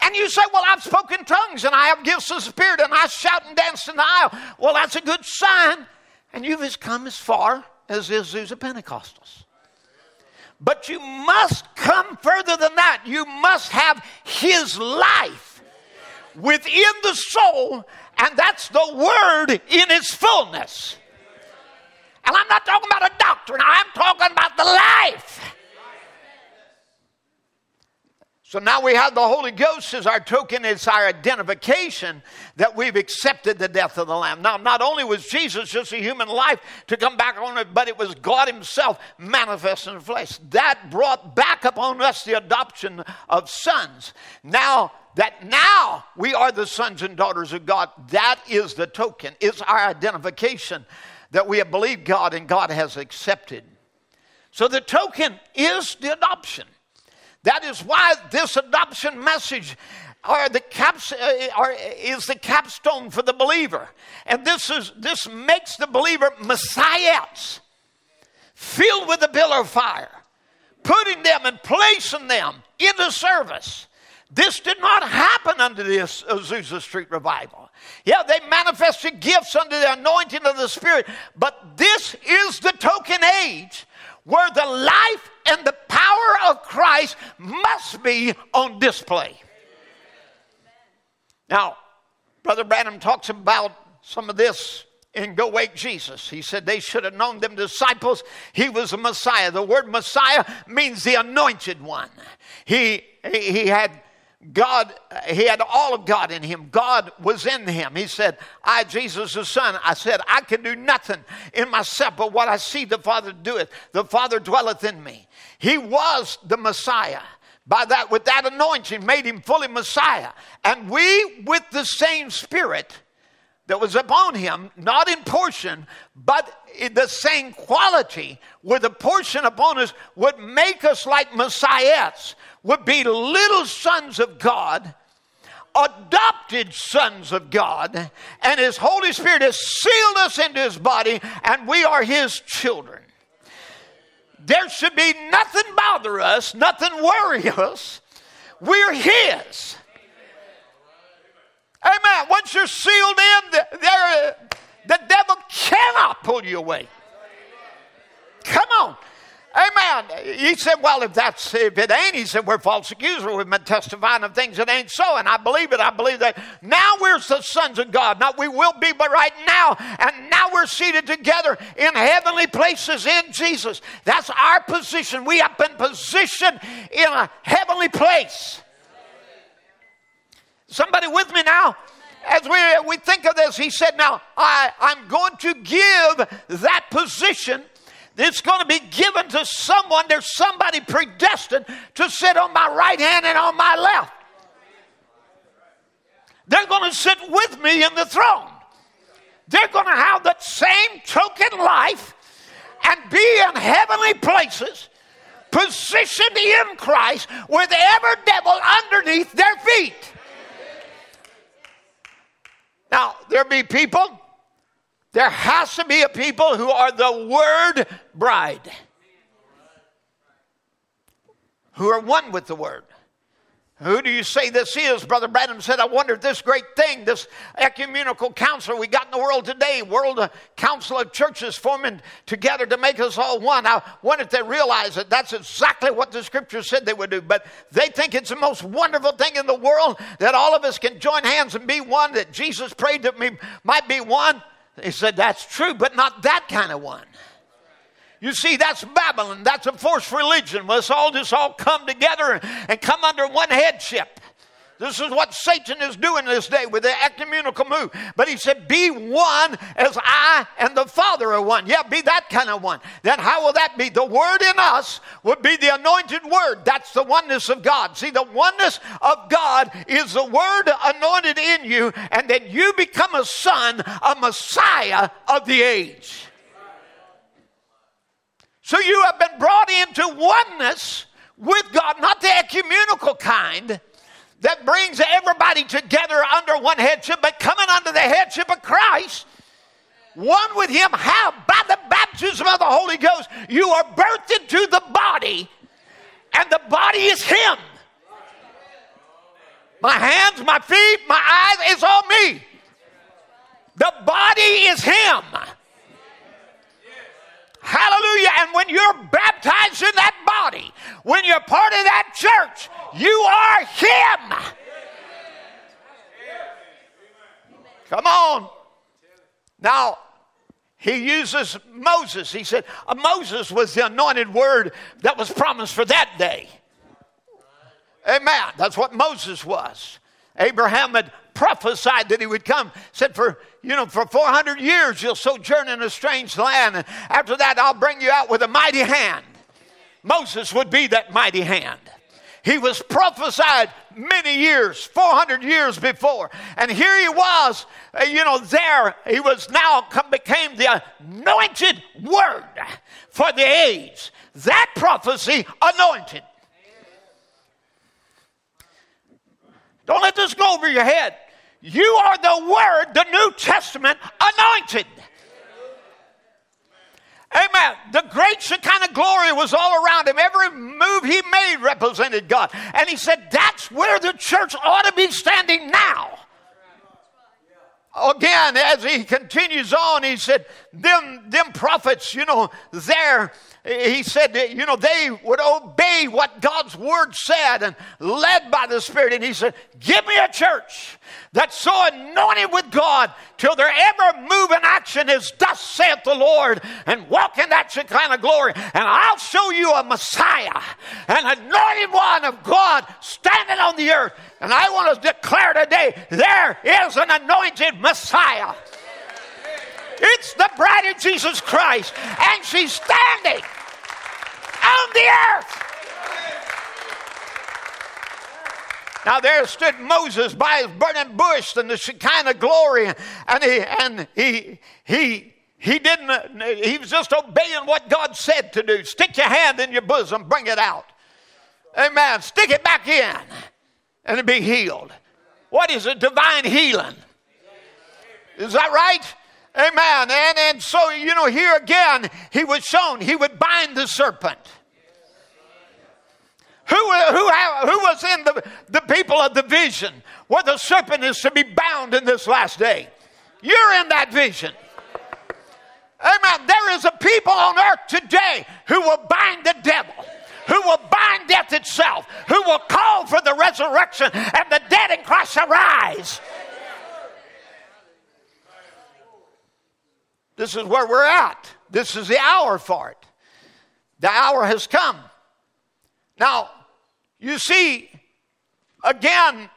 B: And you say, Well, I've spoken tongues and I have gifts of spirit and I shout and dance in the aisle. Well, that's a good sign. And you've just come as far as the Azusa Pentecostals. But you must come further than that. You must have His life within the soul and that's the word in its fullness. And I'm not talking about a doctrine, I'm talking about the life. So now we have the Holy Ghost as our token, it's our identification that we've accepted the death of the Lamb. Now, not only was Jesus just a human life to come back on it, but it was God Himself manifest in the flesh. That brought back upon us the adoption of sons. Now, that now we are the sons and daughters of God, that is the token, it's our identification that we have believed God and God has accepted. So the token is the adoption. That is why this adoption message are the caps, uh, are, is the capstone for the believer. And this, is, this makes the believer messiahs, filled with the pillar of fire, putting them and placing them into service. This did not happen under the Azusa Street revival. Yeah, they manifested gifts under the anointing of the Spirit, but this is the token age where the life and the power of Christ must be on display. Now, Brother Branham talks about some of this in Go Wake Jesus. He said they should have known them disciples. He was a Messiah. The word Messiah means the anointed one. He, he had God, he had all of God in him. God was in him. He said, I, Jesus the Son, I said, I can do nothing in myself but what I see the Father doeth. The Father dwelleth in me. He was the Messiah. By that, with that anointing, made him fully Messiah. And we, with the same spirit that was upon him, not in portion, but in the same quality, with a portion upon us, would make us like Messiahs would be little sons of God, adopted sons of God, and His Holy Spirit has sealed us into His body, and we are His children. There should be nothing bother us, nothing worry us. We're His. Amen. Once you're sealed in, there, uh, the devil cannot pull you away. Come on. Amen. He said, Well, if that's if it ain't, he said, We're false accusers. We've been testifying of things that ain't so. And I believe it. I believe that. Now we're the sons of God. Not we will be, but right now. And now we're seated together in heavenly places in Jesus. That's our position. We have been positioned in a heavenly place. Somebody with me now? As we, we think of this, he said, Now I, I'm going to give that position it's going to be given to someone. There's somebody predestined to sit on my right hand and on my left. They're going to sit with me in the throne. They're going to have that same token life and be in heavenly places, positioned in Christ with every devil underneath their feet. Now, there be people there has to be a people who are the word bride, who are one with the word. Who do you say this is? Brother Branham said, I wonder if this great thing, this ecumenical council we got in the world today, World uh, Council of Churches forming together to make us all one. I wonder if they realize that that's exactly what the scripture said they would do. But they think it's the most wonderful thing in the world that all of us can join hands and be one, that Jesus prayed that we might be one. He said, That's true, but not that kind of one. You see, that's Babylon. That's a forced religion. Let's all just all come together and come under one headship. This is what Satan is doing this day with the ecumenical move. But he said, Be one as I and the Father are one. Yeah, be that kind of one. Then how will that be? The word in us would be the anointed word. That's the oneness of God. See, the oneness of God is the word anointed in you, and then you become a son, a Messiah of the age. So you have been brought into oneness with God, not the ecumenical kind that brings everybody together under one headship, but coming under the headship of Christ, one with Him. How? By the baptism of the Holy Ghost, you are birthed into the body, and the body is Him. My hands, my feet, my eyes, it's all me. The body is Him. Hallelujah. And when you're baptized in that body, when you're part of that church, you are Him. Come on. Now, he uses Moses. He said, uh, Moses was the anointed word that was promised for that day. Amen. That's what Moses was. Abraham had prophesied that he would come. Said for you know for 400 years you'll sojourn in a strange land, and after that I'll bring you out with a mighty hand. Moses would be that mighty hand. He was prophesied many years, 400 years before. And here he was, uh, you know, there. He was now come, became the anointed word for the age. That prophecy anointed. Don't let this go over your head. You are the Word, the New Testament, anointed. Amen. The great Shekinah glory was all around him. Every move he made represented God. And he said, That's where the church ought to be standing now. Again, as he continues on, he said, Them, them prophets, you know, there he said, you know, they would obey what God's word said and led by the Spirit. And he said, Give me a church that's so anointed with God till their ever move in action is thus saith the Lord and walk in that Shekinah glory. And I'll show you a Messiah, an anointed one of God standing on the earth. And I want to declare today there is an anointed Messiah. It's the bride of Jesus Christ, and she's standing on the earth. Now there stood Moses by his burning bush and the Shekinah glory, and he and he he he didn't. He was just obeying what God said to do. Stick your hand in your bosom, bring it out. Amen. Stick it back in, and be healed. What is it? Divine healing. Is that right? Amen. And, and so, you know, here again, he was shown he would bind the serpent. Who, who, who was in the, the people of the vision where the serpent is to be bound in this last day? You're in that vision. Amen. There is a people on earth today who will bind the devil who will bind death itself, who will call for the resurrection and the dead in Christ arise. This is where we're at. This is the hour for it. The hour has come. Now, you see, again,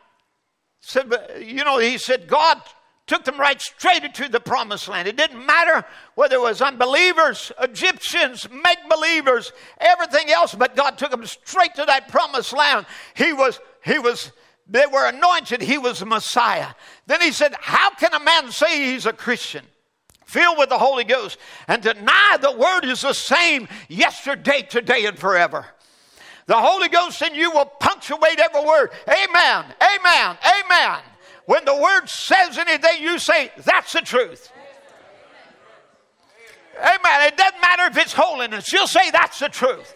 B: said, you know, he said, God took them right straight into the promised land. It didn't matter whether it was unbelievers, Egyptians, make believers, everything else, but God took them straight to that promised land. He was, he was, they were anointed, he was the Messiah. Then he said, How can a man say he's a Christian? Filled with the Holy Ghost and deny the word is the same yesterday, today, and forever. The Holy Ghost in you will punctuate every word. Amen, amen, amen. When the word says anything, you say, that's the truth. Amen. It doesn't matter if it's holiness, you'll say, that's the truth.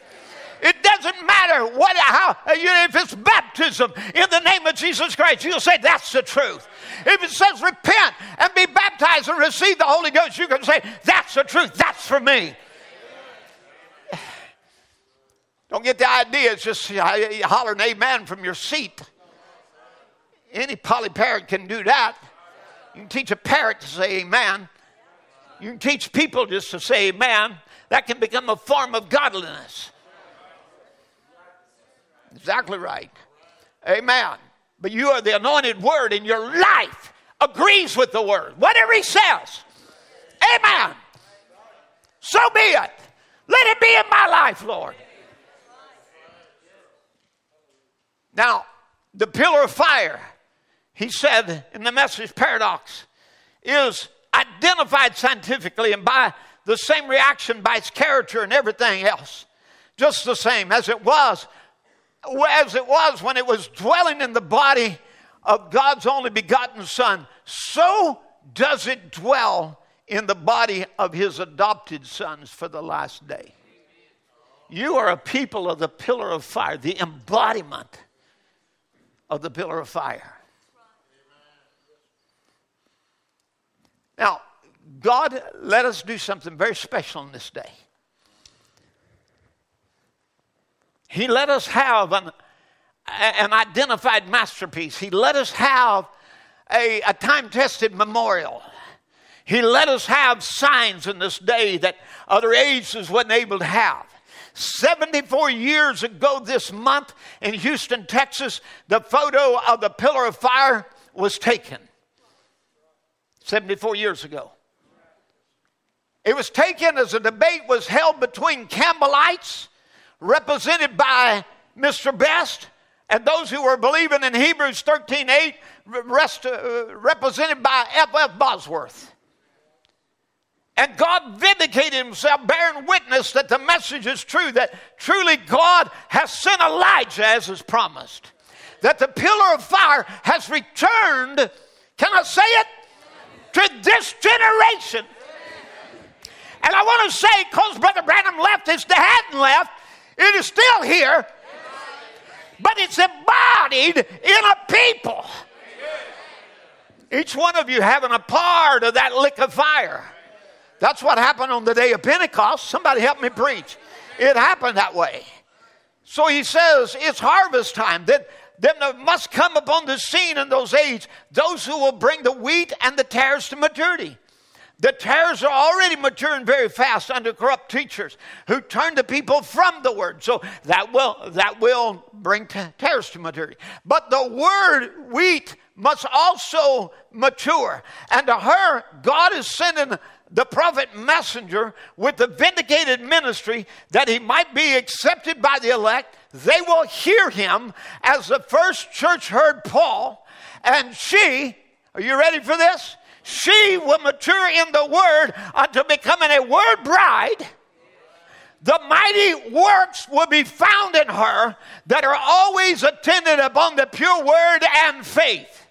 B: It doesn't matter what, how, if it's baptism in the name of Jesus Christ, you'll say that's the truth. If it says repent and be baptized and receive the Holy Ghost, you can say that's the truth. That's for me. <sighs> Don't get the idea. It's just hollering amen from your seat. Any poly parrot can do that. You can teach a parrot to say amen. You can teach people just to say amen. That can become a form of godliness. Exactly right. Amen. But you are the anointed word, and your life agrees with the word. Whatever he says. Amen. So be it. Let it be in my life, Lord. Now, the pillar of fire, he said in the message paradox, is identified scientifically and by the same reaction by its character and everything else. Just the same as it was, as it was when it was dwelling in the body of God's only begotten Son, so does it dwell in the body of his adopted sons for the last day. You are a people of the pillar of fire, the embodiment of the pillar of fire. Now, God let us do something very special in this day. He let us have an, an identified masterpiece. He let us have a, a time tested memorial. He let us have signs in this day that other ages wasn't able to have 74 years ago this month in Houston, Texas, the photo of the pillar of fire was taken. 74 years ago. It was taken as a debate was held between Campbellites, represented by Mr. Best, and those who were believing in Hebrews 13 8, rest, uh, represented by F. F. Bosworth. And God vindicated himself, bearing witness that the message is true, that truly God has sent Elijah as is promised. That the pillar of fire has returned, can I say it? To this generation. And I want to say, because Brother Branham left, it hadn't left, it is still here, but it's embodied in a people. Each one of you having a part of that lick of fire. That's what happened on the day of Pentecost. Somebody help me preach. It happened that way. So he says it's harvest time. Then, then there must come upon the scene in those age those who will bring the wheat and the tares to maturity. The tares are already maturing very fast under corrupt teachers who turn the people from the word. So that will that will bring tares to maturity. But the word wheat must also mature. And to her, God is sending the prophet messenger with the vindicated ministry that he might be accepted by the elect. They will hear him as the first church heard Paul. And she, are you ready for this? She will mature in the word until becoming a word bride. The mighty works will be found in her that are always attended upon the pure word and faith.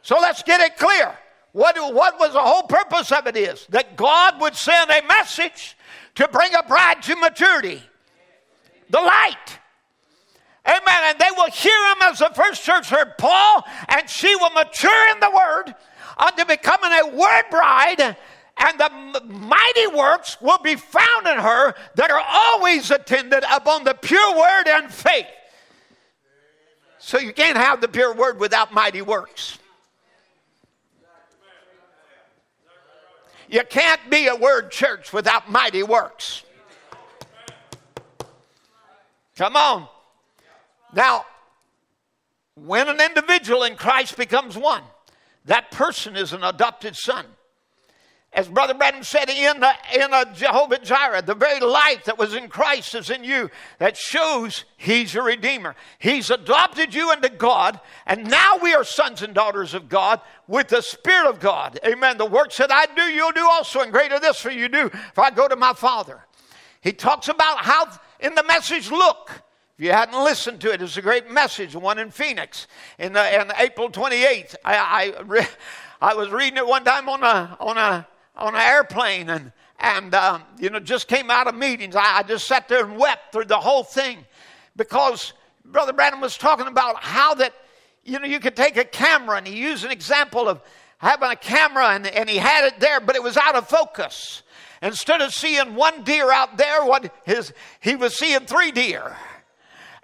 B: So let's get it clear. What, what was the whole purpose of it is that God would send a message to bring a bride to maturity. The light. Amen. And they will hear him as the first church heard Paul, and she will mature in the word unto becoming a word bride, and the mighty works will be found in her that are always attended upon the pure word and faith. So you can't have the pure word without mighty works. You can't be a word church without mighty works. Come on. Now, when an individual in Christ becomes one, that person is an adopted son. As Brother Branham said in, the, in a Jehovah Jireh, the very life that was in Christ is in you that shows He's your Redeemer. He's adopted you into God, and now we are sons and daughters of God with the Spirit of God. Amen. The works that I do, you'll do also, and greater this for you do, if I go to my Father. He talks about how in the message, look. If you hadn't listened to it, it's a great message, one in Phoenix in, April 28th. I, I, re, I was reading it one time on a, on a on an airplane and, and um, you know, just came out of meetings. I, I just sat there and wept through the whole thing because Brother Branham was talking about how that, you know, you could take a camera and he used an example of having a camera and, and he had it there, but it was out of focus. Instead of seeing one deer out there, what his, he was seeing three deer.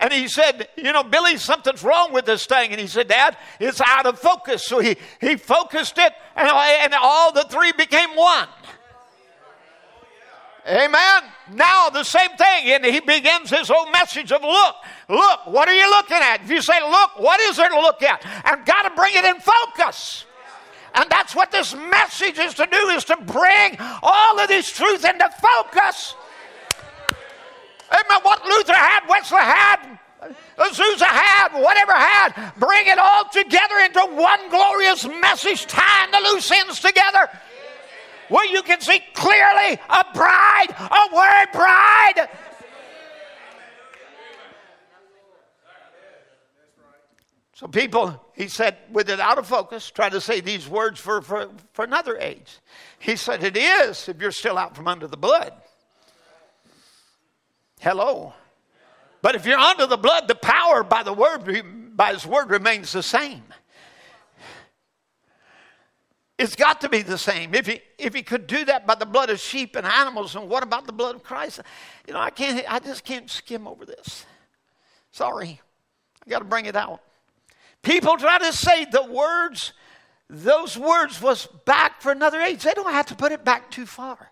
B: And he said, You know, Billy, something's wrong with this thing. And he said, Dad, it's out of focus. So he, he focused it, and, and all the three became one. Amen. Now the same thing, and he begins his whole message of look, look, what are you looking at? If you say look, what is there to look at? And got to bring it in focus. And that's what this message is to do, is to bring all of this truth into focus. Amen. What Luther had, Wesley had, Azusa had, whatever had, bring it all together into one glorious message, tying the loose ends together. Where you can see clearly a bride, a word bride. So people, he said, with it out of focus, try to say these words for, for, for another age. He said, it is if you're still out from under the blood. Hello. But if you're under the blood, the power by the word by his word remains the same. It's got to be the same. If he if he could do that by the blood of sheep and animals, and what about the blood of Christ? You know, I can't I just can't skim over this. Sorry. I gotta bring it out. People try to say the words, those words was back for another age. They don't have to put it back too far.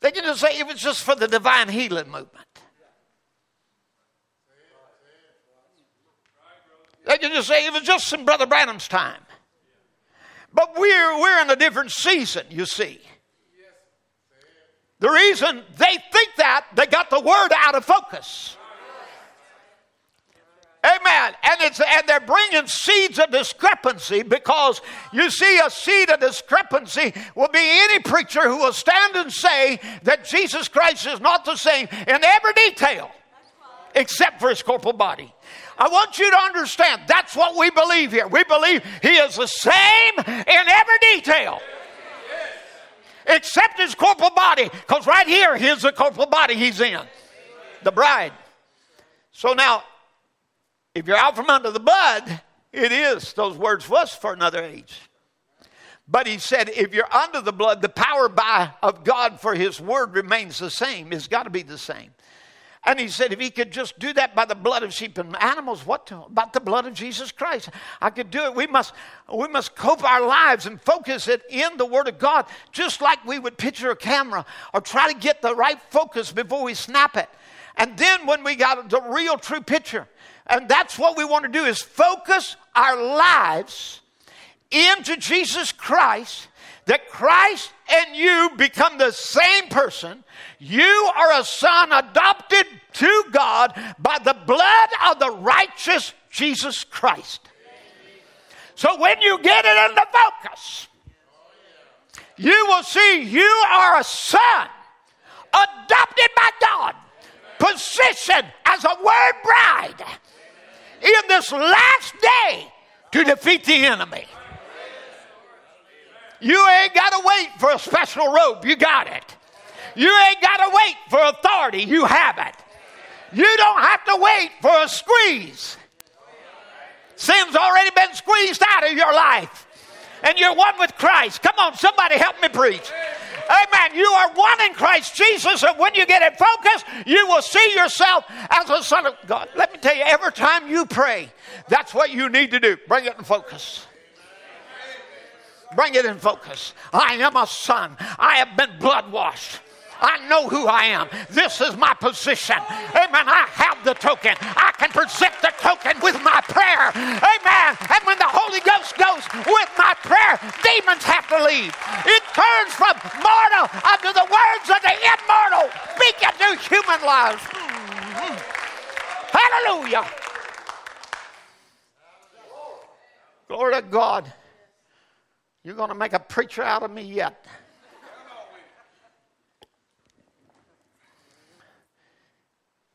B: They can just say it was just for the divine healing movement. They can just say it was just in Brother Branham's time. But we're, we're in a different season, you see. The reason they think that, they got the word out of focus. Amen. And it's and they're bringing seeds of discrepancy because you see a seed of discrepancy will be any preacher who will stand and say that Jesus Christ is not the same in every detail except for his corporal body. I want you to understand that's what we believe here. We believe he is the same in every detail except his corporal body because right here here's the corporal body he's in the bride so now if you're out from under the blood, it is, those words was for another age. But he said, if you're under the blood, the power by, of God for his word remains the same. It's got to be the same. And he said, if he could just do that by the blood of sheep and animals, what to, about the blood of Jesus Christ? I could do it. We must, we must cope our lives and focus it in the Word of God, just like we would picture a camera or try to get the right focus before we snap it. And then when we got the real true picture, and that's what we want to do is focus our lives into Jesus Christ that Christ and you become the same person. You are a son adopted to God by the blood of the righteous Jesus Christ. So when you get it into focus, you will see you are a son adopted by God, positioned as a word bride in this last day to defeat the enemy. You ain't got to wait for a special robe. You got it. You ain't got to wait for authority. You have it. You don't have to wait for a squeeze. Sin's already been squeezed out of your life. And you're one with Christ. Come on, somebody help me preach. Amen. You are one in Christ Jesus, and when you get it focused, you will see yourself as a son of God. Let me tell you, every time you pray, that's what you need to do. Bring it in focus. Bring it in focus. I am a son. I have been blood washed. I know who I am. This is my position. Amen. I have the token. I can present the token with my prayer. Amen. And when the Holy Ghost goes with my prayer, demons have to leave. It turns from mortal unto the words of the immortal. Speak into human lives. Mm-hmm. Hallelujah. Glory to God. You're going to make a preacher out of me yet.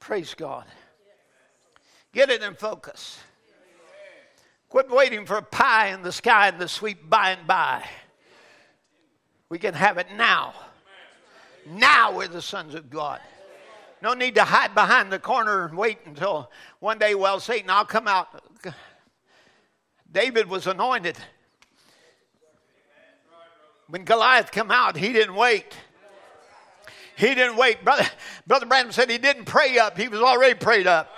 B: Praise God. Get it in focus. Quit waiting for a pie in the sky and the sweet by and by. We can have it now. Now we're the sons of God. No need to hide behind the corner and wait until one day, well, Satan, I'll come out. David was anointed. When Goliath come out, he didn't wait. He didn't wait. Brother, Brother Branham said he didn't pray up. He was already prayed up.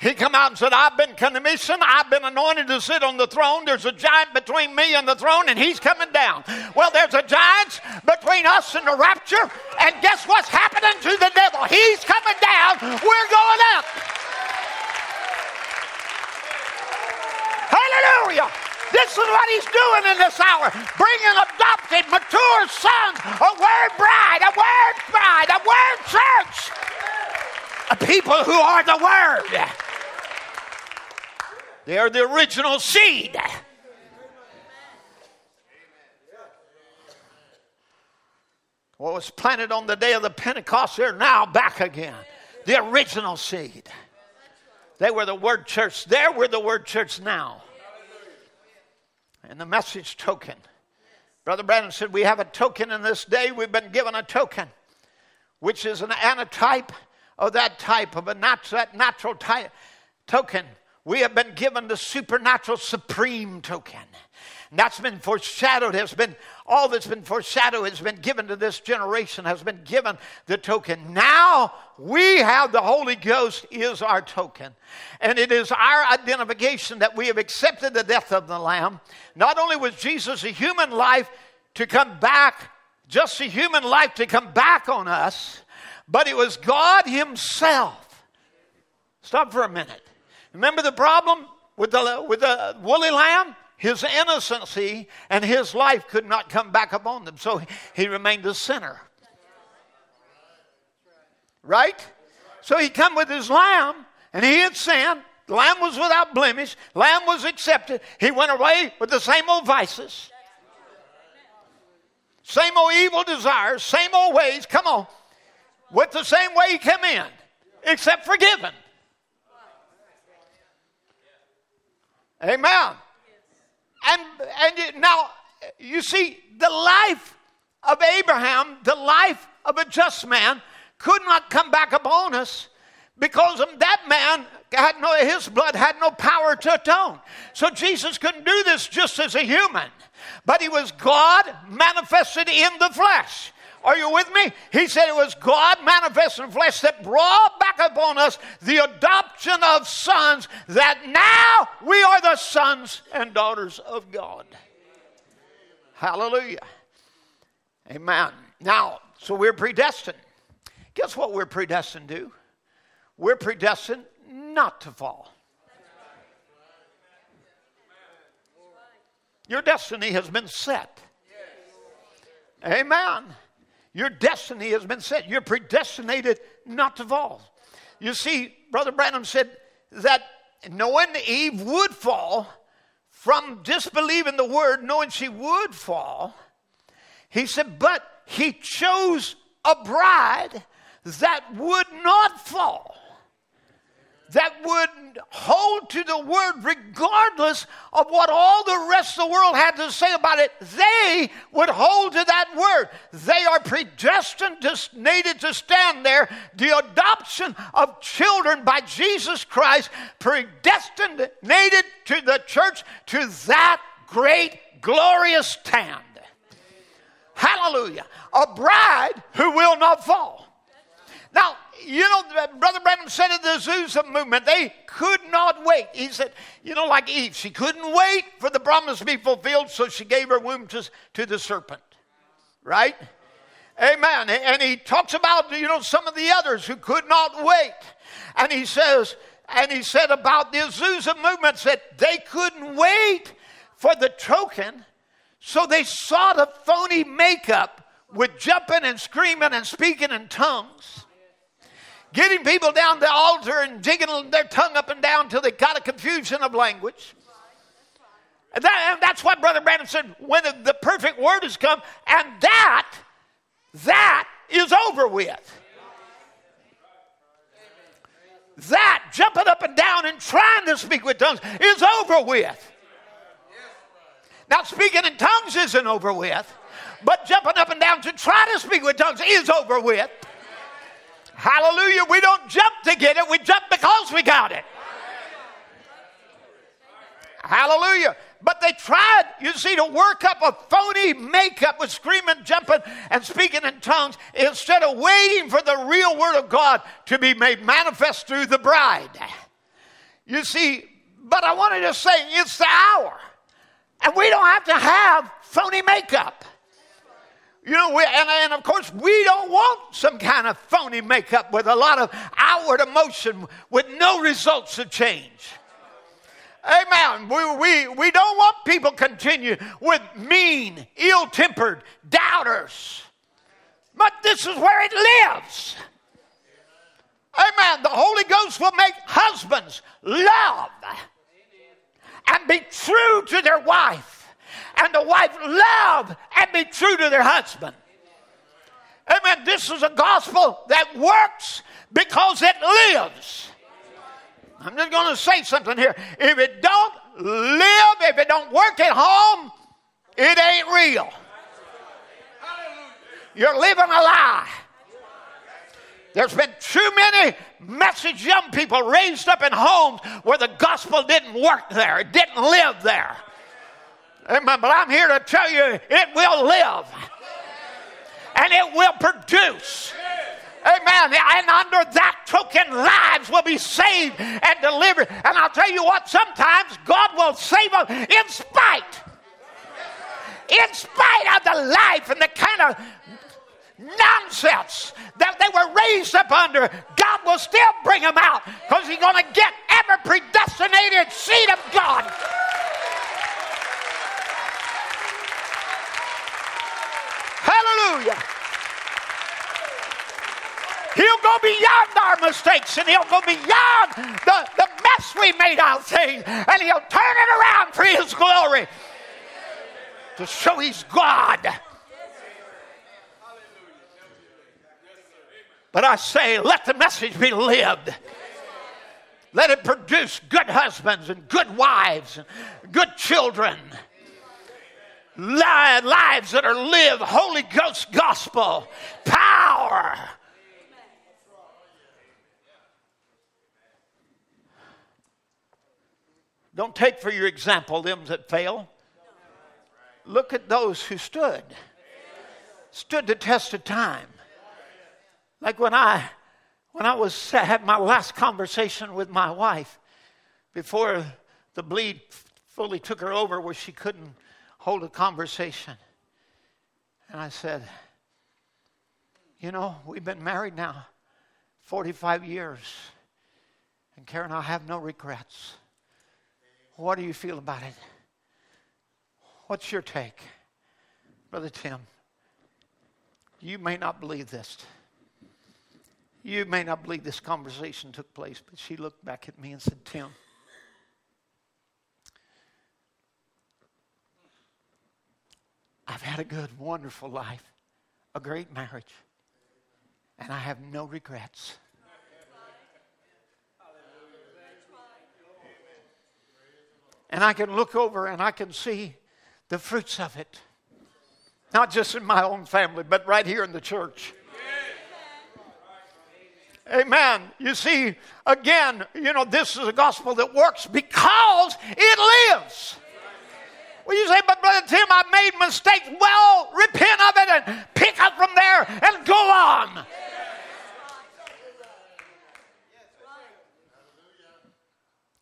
B: He come out and said, I've been commissioned. I've been anointed to sit on the throne. There's a giant between me and the throne, and he's coming down. Well, there's a giant between us and the rapture, and guess what's happening to the devil? He's coming down. We're going up. Hallelujah. This is what he's doing in this hour bringing adopted, mature sons, a word bride, a word bride, a word church, a people who are the word. They are the original seed. What was planted on the day of the Pentecost, they're now back again. The original seed. They were the word church. There we're the word church now and the message token. Brother Branham said, We have a token in this day. We've been given a token, which is an antitype of that type, of a nat- that natural type, token. We have been given the supernatural supreme token. And that's been foreshadowed, has been all that's been foreshadowed has been given to this generation, has been given the token. Now we have the Holy Ghost is our token. And it is our identification that we have accepted the death of the Lamb. Not only was Jesus a human life to come back just a human life to come back on us, but it was God Himself. Stop for a minute. Remember the problem with the, with the woolly lamb? His innocency and his life could not come back upon them, so he remained a sinner. Right? So he come with his lamb, and he had sinned. The lamb was without blemish. Lamb was accepted. He went away with the same old vices, same old evil desires, same old ways. Come on, with the same way he came in, except forgiven. Amen. And, and now, you see, the life of Abraham, the life of a just man, could not come back upon us because that man had no, his blood had no power to atone. So Jesus couldn't do this just as a human, but he was God manifested in the flesh. Are you with me? He said it was God manifested in flesh that brought back upon us the adoption of sons, that now we are the sons and daughters of God. Hallelujah. Amen. Now, so we're predestined. Guess what we're predestined to? We're predestined not to fall. Your destiny has been set. Amen. Your destiny has been set. You're predestinated not to fall. You see, Brother Branham said that knowing Eve would fall from disbelieving the word, knowing she would fall, he said, but he chose a bride that would not fall that would hold to the word regardless of what all the rest of the world had to say about it. They would hold to that word. They are predestined, needed to stand there. The adoption of children by Jesus Christ, predestined, needed to the church to that great, glorious stand. Hallelujah. A bride who will not fall. Now, you know, Brother Branham said in the Azusa movement, they could not wait. He said, you know, like Eve, she couldn't wait for the promise to be fulfilled, so she gave her womb to, to the serpent. Right? Amen. And he talks about, you know, some of the others who could not wait. And he says, and he said about the Azusa movement that they couldn't wait for the token, so they sought a phony makeup with jumping and screaming and speaking in tongues getting people down the altar and jigging their tongue up and down till they got a confusion of language. And, that, and that's what Brother Branham said when the perfect word has come, and that, that is over with. That jumping up and down and trying to speak with tongues is over with. Now, speaking in tongues isn't over with, but jumping up and down to try to speak with tongues is over with. Hallelujah. We don't jump to get it, we jump because we got it. Hallelujah. But they tried, you see, to work up a phony makeup with screaming, jumping, and speaking in tongues instead of waiting for the real Word of God to be made manifest through the bride. You see, but I wanted to say it's the hour. And we don't have to have phony makeup. You know, we, and, and of course, we don't want some kind of phony makeup with a lot of outward emotion with no results of change. Amen. We, we, we don't want people continue with mean, ill tempered doubters. But this is where it lives. Amen. The Holy Ghost will make husbands love and be true to their wife and the wife love and be true to their husband. Amen. This is a gospel that works because it lives. I'm just going to say something here. If it don't live, if it don't work at home, it ain't real. You're living a lie. There's been too many message young people raised up in homes where the gospel didn't work there, it didn't live there. Uh, Amen. But I'm here to tell you it will live and it will produce. Amen. And under that token, lives will be saved and delivered. And I'll tell you what, sometimes God will save them in spite. in spite of the life and the kind of nonsense that they were raised up under, God will still bring them out because He's going to get every predestinated seed of God. Hallelujah. He'll go beyond our mistakes and he'll go beyond the, the mess we made out things and he'll turn it around for his glory to show he's God. But I say, let the message be lived. Let it produce good husbands and good wives and good children. Lives that are lived, Holy Ghost gospel, power. Don't take for your example them that fail. Look at those who stood, stood the test of time. Like when I, when I was <laughs> had my last conversation with my wife before the bleed fully took her over, where she couldn't hold a conversation, and I said, "You know, we've been married now 45 years, and Karen, I have no regrets." What do you feel about it? What's your take? Brother Tim, you may not believe this. You may not believe this conversation took place, but she looked back at me and said, Tim, I've had a good, wonderful life, a great marriage, and I have no regrets. And I can look over and I can see the fruits of it. Not just in my own family, but right here in the church. Amen. You see, again, you know, this is a gospel that works because it lives. Well, you say, but Brother Tim, I made mistakes. Well, repent of it and pick up from there and go on.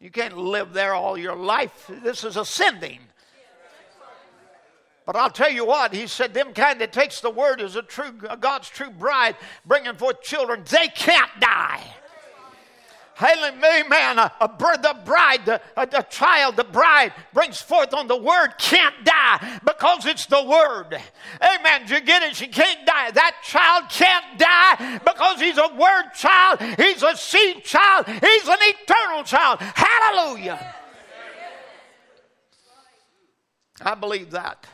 B: You can't live there all your life. This is ascending. But I'll tell you what, he said, them kind that takes the word as a true God's true bride, bringing forth children, they can't die. Amen. A, a, the bride, the, a, a child, the bride brings forth on the word can't die because it's the word. Amen. Did you get it? She can't die. That child can't die because he's a word child. He's a seed child. He's an eternal child. Hallelujah. I believe that.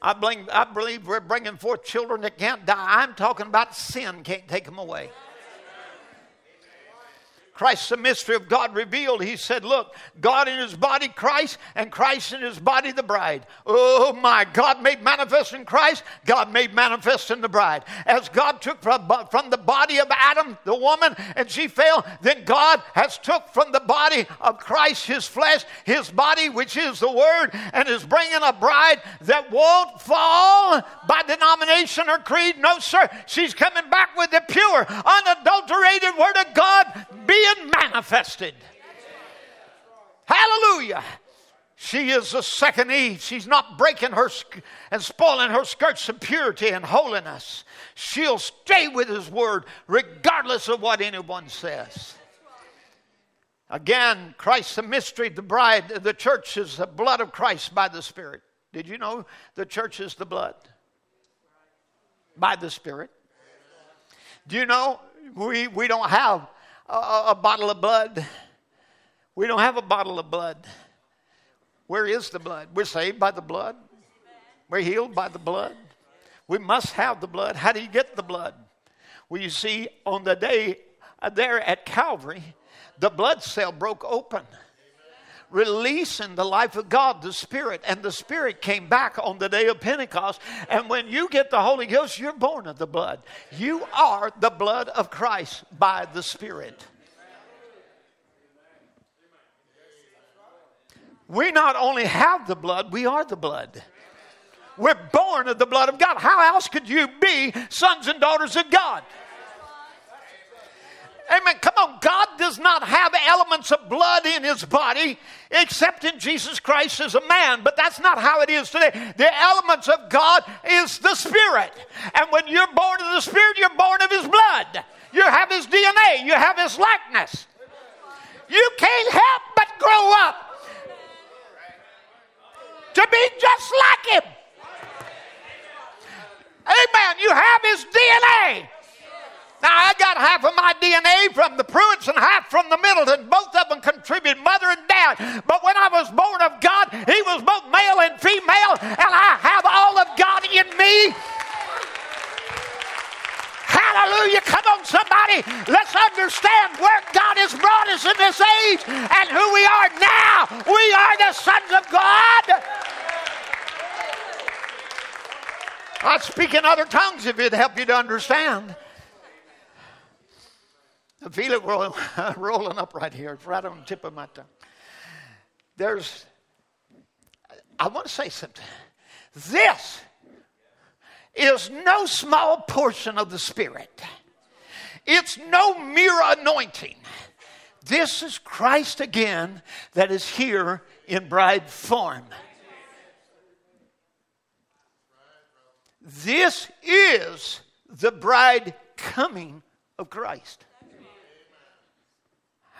B: I believe, I believe we're bringing forth children that can't die. I'm talking about sin can't take them away. Christ, the mystery of God revealed. He said, Look, God in his body, Christ, and Christ in his body, the bride. Oh my, God made manifest in Christ, God made manifest in the bride. As God took from, the body of Adam, the woman, and she fell, then God has took from the body of Christ, his flesh, his body, which is the word, and is bringing a bride that won't fall by denomination or creed. No, sir. She's coming back with the pure, unadulterated word of God. Be manifested. Hallelujah. She is the second Eve. She's not breaking her and spoiling her skirts of purity and holiness. She'll stay with His word regardless of what anyone says. Again, Christ the mystery, the bride, the church is the blood of Christ by the Spirit. Did you know the church is the blood? By the Spirit. Do you know we, we don't have a, a bottle of blood. We don't have a bottle of blood. Where is the blood? We're saved by the blood. We're healed by the blood. We must have the blood. How do you get the blood? Well, you see, on the day uh, there at Calvary, the blood cell broke open releasing the life of God, the Spirit. And the Spirit came back on the day of Pentecost. And when you get the Holy Ghost, you're born of the blood. You are the blood of Christ by the Spirit. We not only have the blood, we are the blood. We're born of the blood of God. How else could you be sons and daughters of God? Amen. Come on. God does not have elements of blood in his body except in Jesus Christ as a man, but that's not how it is today. The elements of God is the Spirit. And when you're born of the Spirit, you're born of his blood. You have his DNA, you have his likeness. You can't help but grow up to be just like him. Amen. You have his DNA. Now, I got half of my DNA from the Pruitts and half from the Middleton. Both of them contribute mother and dad. But when I was born of God, He was both male and female, and I have all of God in me. Hallelujah. Come on, somebody. Let's understand where God has brought us in this age and who we are now. We are the sons of God. I speak in other tongues if it'd help you to understand. I feel it rolling, <laughs> rolling up right here. It's right on the tip of my tongue. There's, I want to say something. This is no small portion of the Spirit, it's no mere anointing. This is Christ again that is here in bride form. This is the bride coming of Christ.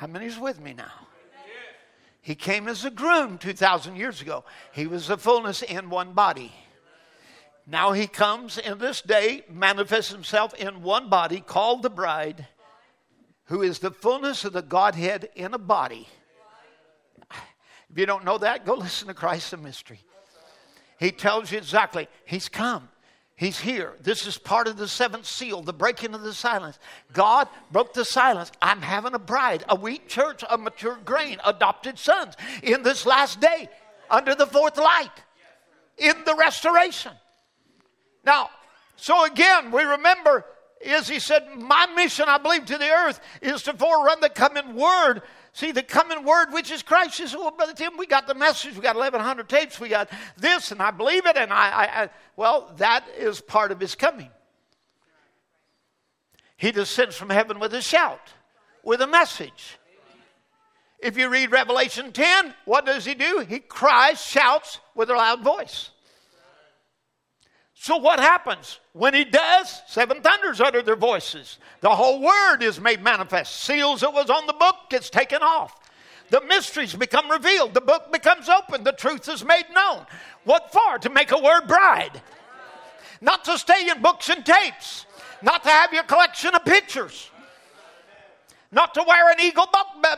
B: How many's with me now? He came as a groom 2,000 years ago. He was the fullness in one body. Now he comes in this day, manifests himself in one body called the bride, who is the fullness of the Godhead in a body. If you don't know that, go listen to Christ the Mystery. He tells you exactly, He's come. He's here. This is part of the seventh seal, the breaking of the silence. God broke the silence. I'm having a bride, a wheat church, a mature grain, adopted sons in this last day under the fourth light in the restoration. Now, so again, we remember is he said, My mission, I believe, to the earth is to forerun the coming word See, the coming word, which is Christ, says, well, Brother Tim, we got the message, we got 1,100 tapes, we got this, and I believe it, and I, I, I well, that is part of his coming. He descends from heaven with a shout, with a message. If you read Revelation 10, what does he do? He cries, shouts with a loud voice. So, what happens? When he does, seven thunders utter their voices. The whole word is made manifest. Seals that was on the book gets taken off. The mysteries become revealed. The book becomes open. The truth is made known. What for? To make a word bride. Not to stay in books and tapes. Not to have your collection of pictures. Not to wear an eagle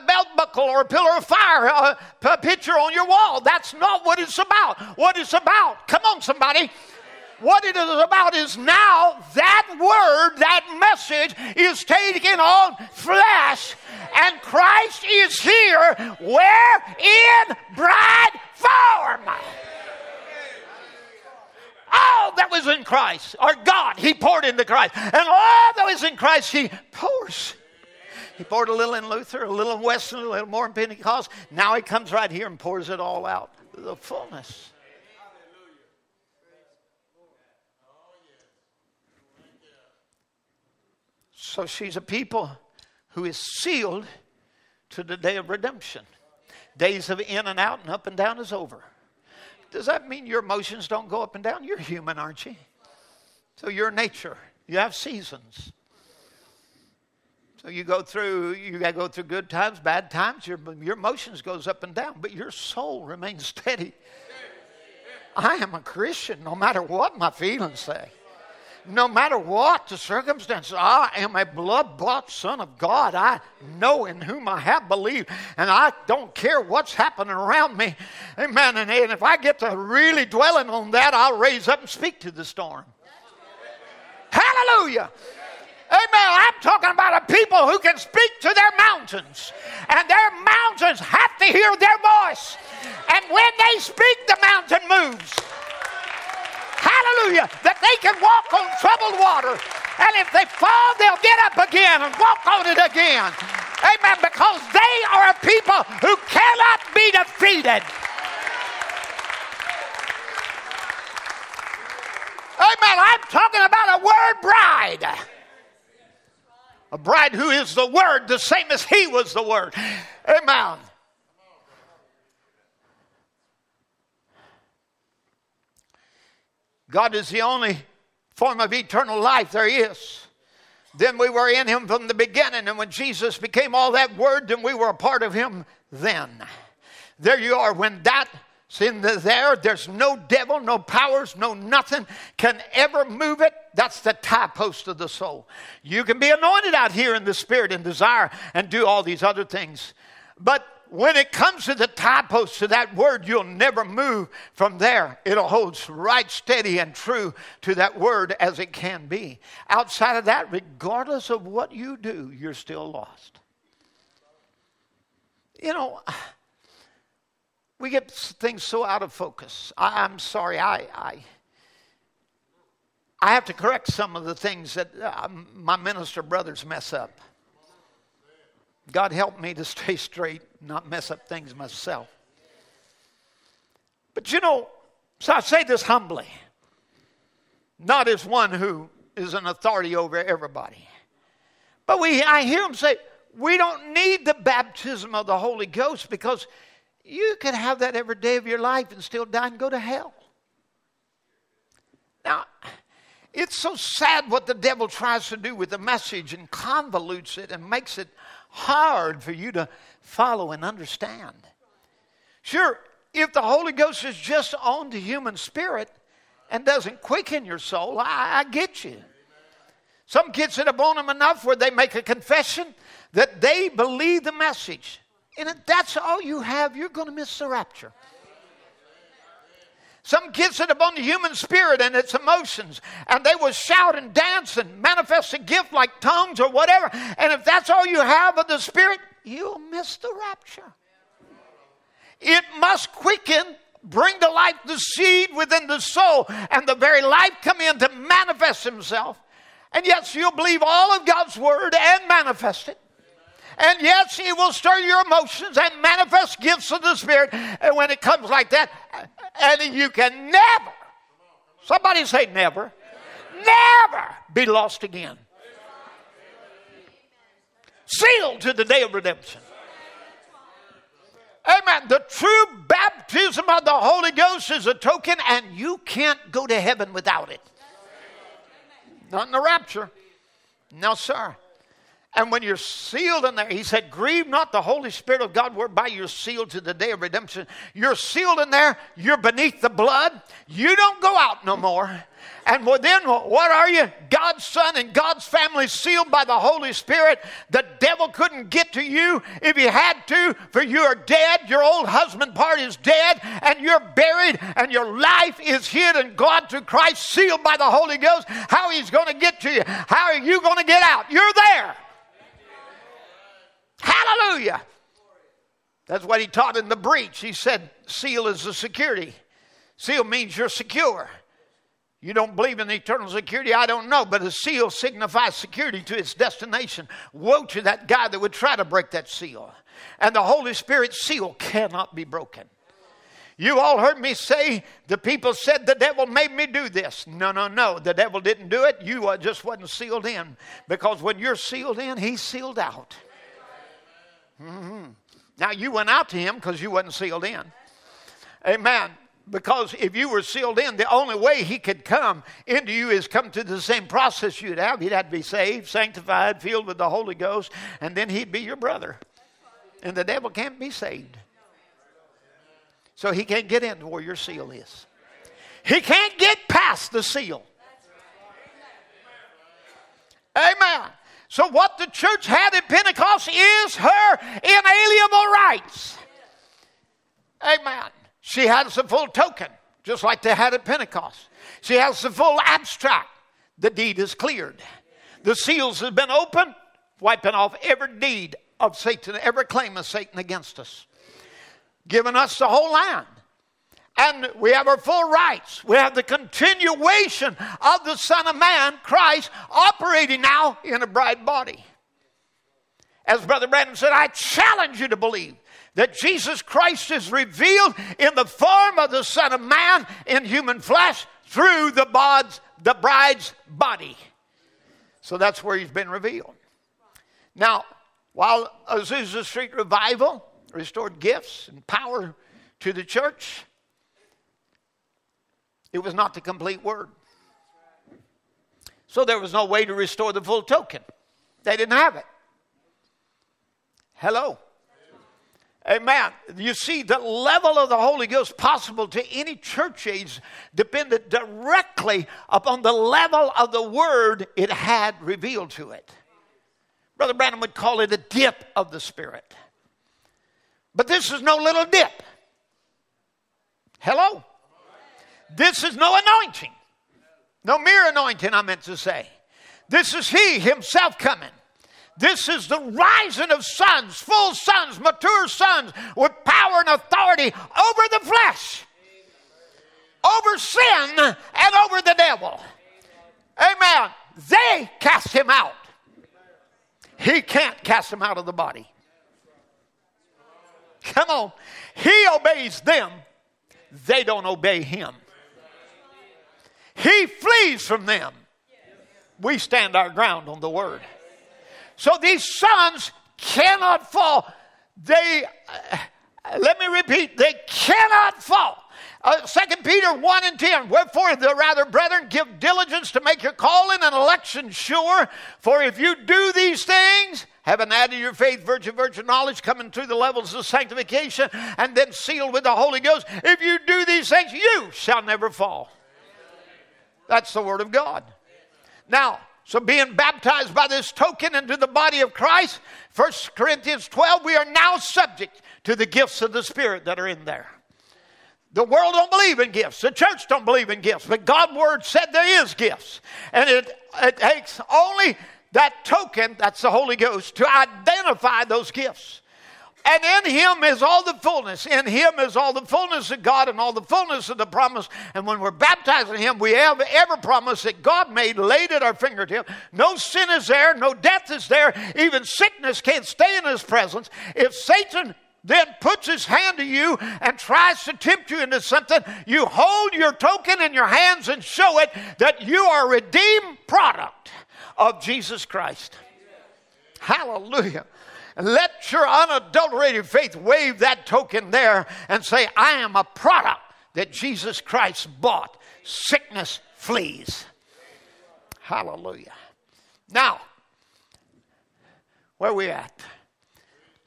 B: belt buckle or a pillar of fire, uh, a picture on your wall. That's not what it's about. What it's about, come on, somebody what it is about is now that word, that message is taken on flesh, and Christ is here where? In bride form. All that was in Christ, or God, He poured into Christ. And all that was in Christ, He pours. He poured a little in Luther, a little in Wesley, a little more in Pentecost. Now He comes right here and pours it all out. The fullness. So she's a people who is sealed to the day of redemption. Days of in and out and up and down is over. Does that mean your emotions don't go up and down? You're human, aren't you? So your nature. You have seasons. So you go through, you got to go through good times, bad times. Your, your emotions goes up and down, but your soul remains <laughs> steady. I am a Christian no matter what my feelings say no matter what the circumstances, I am a blood bought son of God. I know in whom I have believed, and I don't care what's happening around me. Amen. And, and if I get to really dwelling on that, I'll raise up and speak to the storm. Hallelujah. Amen. I'm talking about a people who can speak to their mountains, and their mountains have to hear their voice. And when they speak, the mountain moves. Hallelujah. That they can walk on troubled water. And if they fall, they'll get up again and walk on it again. Amen. Because they are a people who cannot be defeated. Amen. I'm talking about a word bride. A bride who is the Word, the same as He was the Word. Amen. God is the only form of eternal life there is. Then we were in Him from the beginning, and when Jesus became all that Word, then we were a part of Him then. There you are. When that in the there. There's no devil, no powers, no nothing can ever move it. That's the tie post of the soul. You can be anointed out here in the spirit and desire and do all these other things. But when it comes to the tie post to that word, you'll never move from there. It'll hold right steady and true to that word as it can be. Outside of that, regardless of what you do, you're still lost. You know, we get things so out of focus. I, am sorry, I, I, I have to correct some of the things that uh, my minister brothers mess up. God help me to <laughs> stay straight, not mess up things myself. But you know, so I say this humbly, not as one who is an authority over everybody. But we, I hear them say, we don't need the baptism of the Holy Ghost because you can have that every day of your life and still die and go to hell. Now, it's so sad what the devil tries to do with the message and convolutes it and makes it hard for you to follow and understand. Sure, if the Holy Ghost is just on the human spirit and doesn't quicken your soul, I, I get you. Some kids it upon them enough where they make a confession that they believe the message. And if that's all you have, you're going to miss the rapture. Some kids it upon the human spirit and its emotions, and they will shout and dance and manifest a gift like tongues or whatever. And if that's all you have of the spirit, you'll miss the rapture. It must quicken, bring to life the seed within the soul, and the very life come in to manifest himself. And yes, you'll believe all of God's word and manifest it. And yes, He will stir your emotions and manifest gifts of the Spirit. And when it comes like that, and you can never, somebody say never, never be lost again. Sealed to the day of redemption. Amen. The true baptism of the Holy Ghost is a token, and you can't go to heaven without it. Not in the rapture. No, sir. And when you're sealed in there, he said, Grieve not the Holy Spirit of God, whereby you're sealed to the day of redemption. You're sealed in there, you're beneath the blood. You don't go out no more. And then what are you? God's son and God's family sealed by the Holy Spirit. The devil couldn't get to you if he had to, for you are dead. Your old husband part is dead, and you're buried, and your life is hid in God through Christ, sealed by the Holy Ghost. How he's going to get to you? How are you going to get out? You're there. Hallelujah. That's what he taught in the breach. He said, seal is the security. Seal means you're secure. You don't believe in eternal security? I don't know, but a seal signifies security to its destination. Woe to that guy that would try to break that seal. And the Holy Spirit seal cannot be broken. You all heard me say the people said the devil made me do this. No, no, no. The devil didn't do it. You just wasn't sealed in. Because when you're sealed in, he's sealed out. Mm-hmm. Now, you went out to him because you wasn't sealed in. Amen. Because if you were sealed in, the only way he could come into you is come through the same process you'd have. He'd have to be saved, sanctified, filled with the Holy Ghost, and then he'd be your brother. And the devil can't be saved. So he can't get into where your seal is. He can't get past the seal. Amen. So, what the church had at Pentecost is her inalienable rights. Amen. She has the full token, just like they had at Pentecost. She has the full abstract. The deed is cleared. The seals have been opened, wiping off every deed of Satan, every claim of Satan against us, giving us the whole land and we have our full rights. We have the continuation of the Son of Man, Christ, operating now in a bride body. As Brother Branham said, I challenge you to believe that Jesus Christ is revealed in the form of the Son of Man in human flesh through the, bod's, the bride's body. So that's where he's been revealed. Now, while Azusa Street Revival restored gifts and power to the church, it was not the complete word. So there was no way to restore the full token. They didn't have it. Hello. Amen. You see, the level of the Holy Ghost possible to any church age depended directly upon the level of the word it had revealed to it. Brother Branham would call it a dip of the Spirit. But this is no little dip. Hello? This is no anointing. No mere anointing, I meant to say. This is He Himself coming. This is the rising of sons, full sons, mature sons with power and authority over the flesh, over sin, and over the devil. Amen. They cast him out. He can't cast him out of the body. Come on. He obeys them, they don't obey him. He flees from them. We stand our ground on the word. So these sons cannot fall. They, uh, let me repeat, they cannot fall. Uh, 2 Peter 1 and 10. Wherefore, the rather, brethren, give diligence to make your calling and election sure. For if you do these things, having added your faith, virtue, virtue, knowledge, coming through the levels of sanctification, and then sealed with the Holy Ghost, if you do these things, you shall never fall. That's the Word of God. Now, so being baptized by this token into the body of Christ, 1 Corinthians 12, we are now subject to the gifts of the Spirit that are in there. The world don't believe in gifts. The church don't believe in gifts. But God's word said there is gifts. And it, it takes only that token, that's the Holy Ghost, to identify those gifts. And in him is all the fullness. In him is all the fullness of God and all the fullness of the promise. And when we're baptized in him, we have every promise that God made laid at our fingertip. No sin is there, no death is there. Even sickness can't stay in his presence. If Satan then puts his hand to you and tries to tempt you into something, you hold your token in your hands and show it that you are a redeemed product of Jesus Christ. Hallelujah. Let your unadulterated faith wave that token there and say, I am a product that Jesus Christ bought. Sickness flees. Hallelujah. Now, where we at?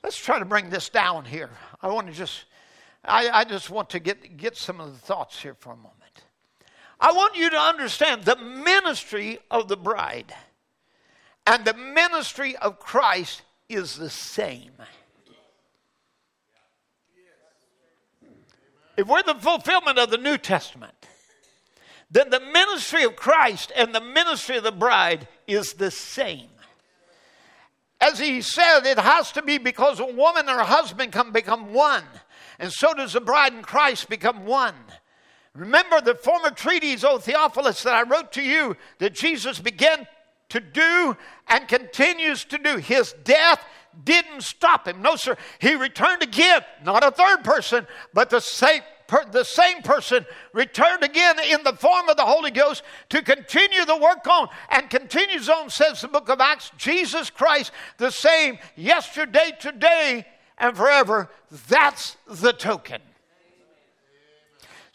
B: Let's try to bring this down here. I want to just, I, I just want to get, get some of the thoughts here for a moment. I want you to understand the ministry of the bride and the ministry of Christ is the same. If we're the fulfillment of the New Testament, then the ministry of Christ and the ministry of the bride is the same. As he said, it has to be because a woman and her husband can become one, and so does the bride and Christ become one. Remember the former treatise, O Theophilus, that I wrote to you that Jesus began to do and continues to do. His death didn't stop him. No, sir. He returned again, not a third person, but the same. the same person returned again in the form of the Holy Ghost to continue the work on and continues on, says the book of Acts. Jesus Christ, the same yesterday, today, and forever. That's the token.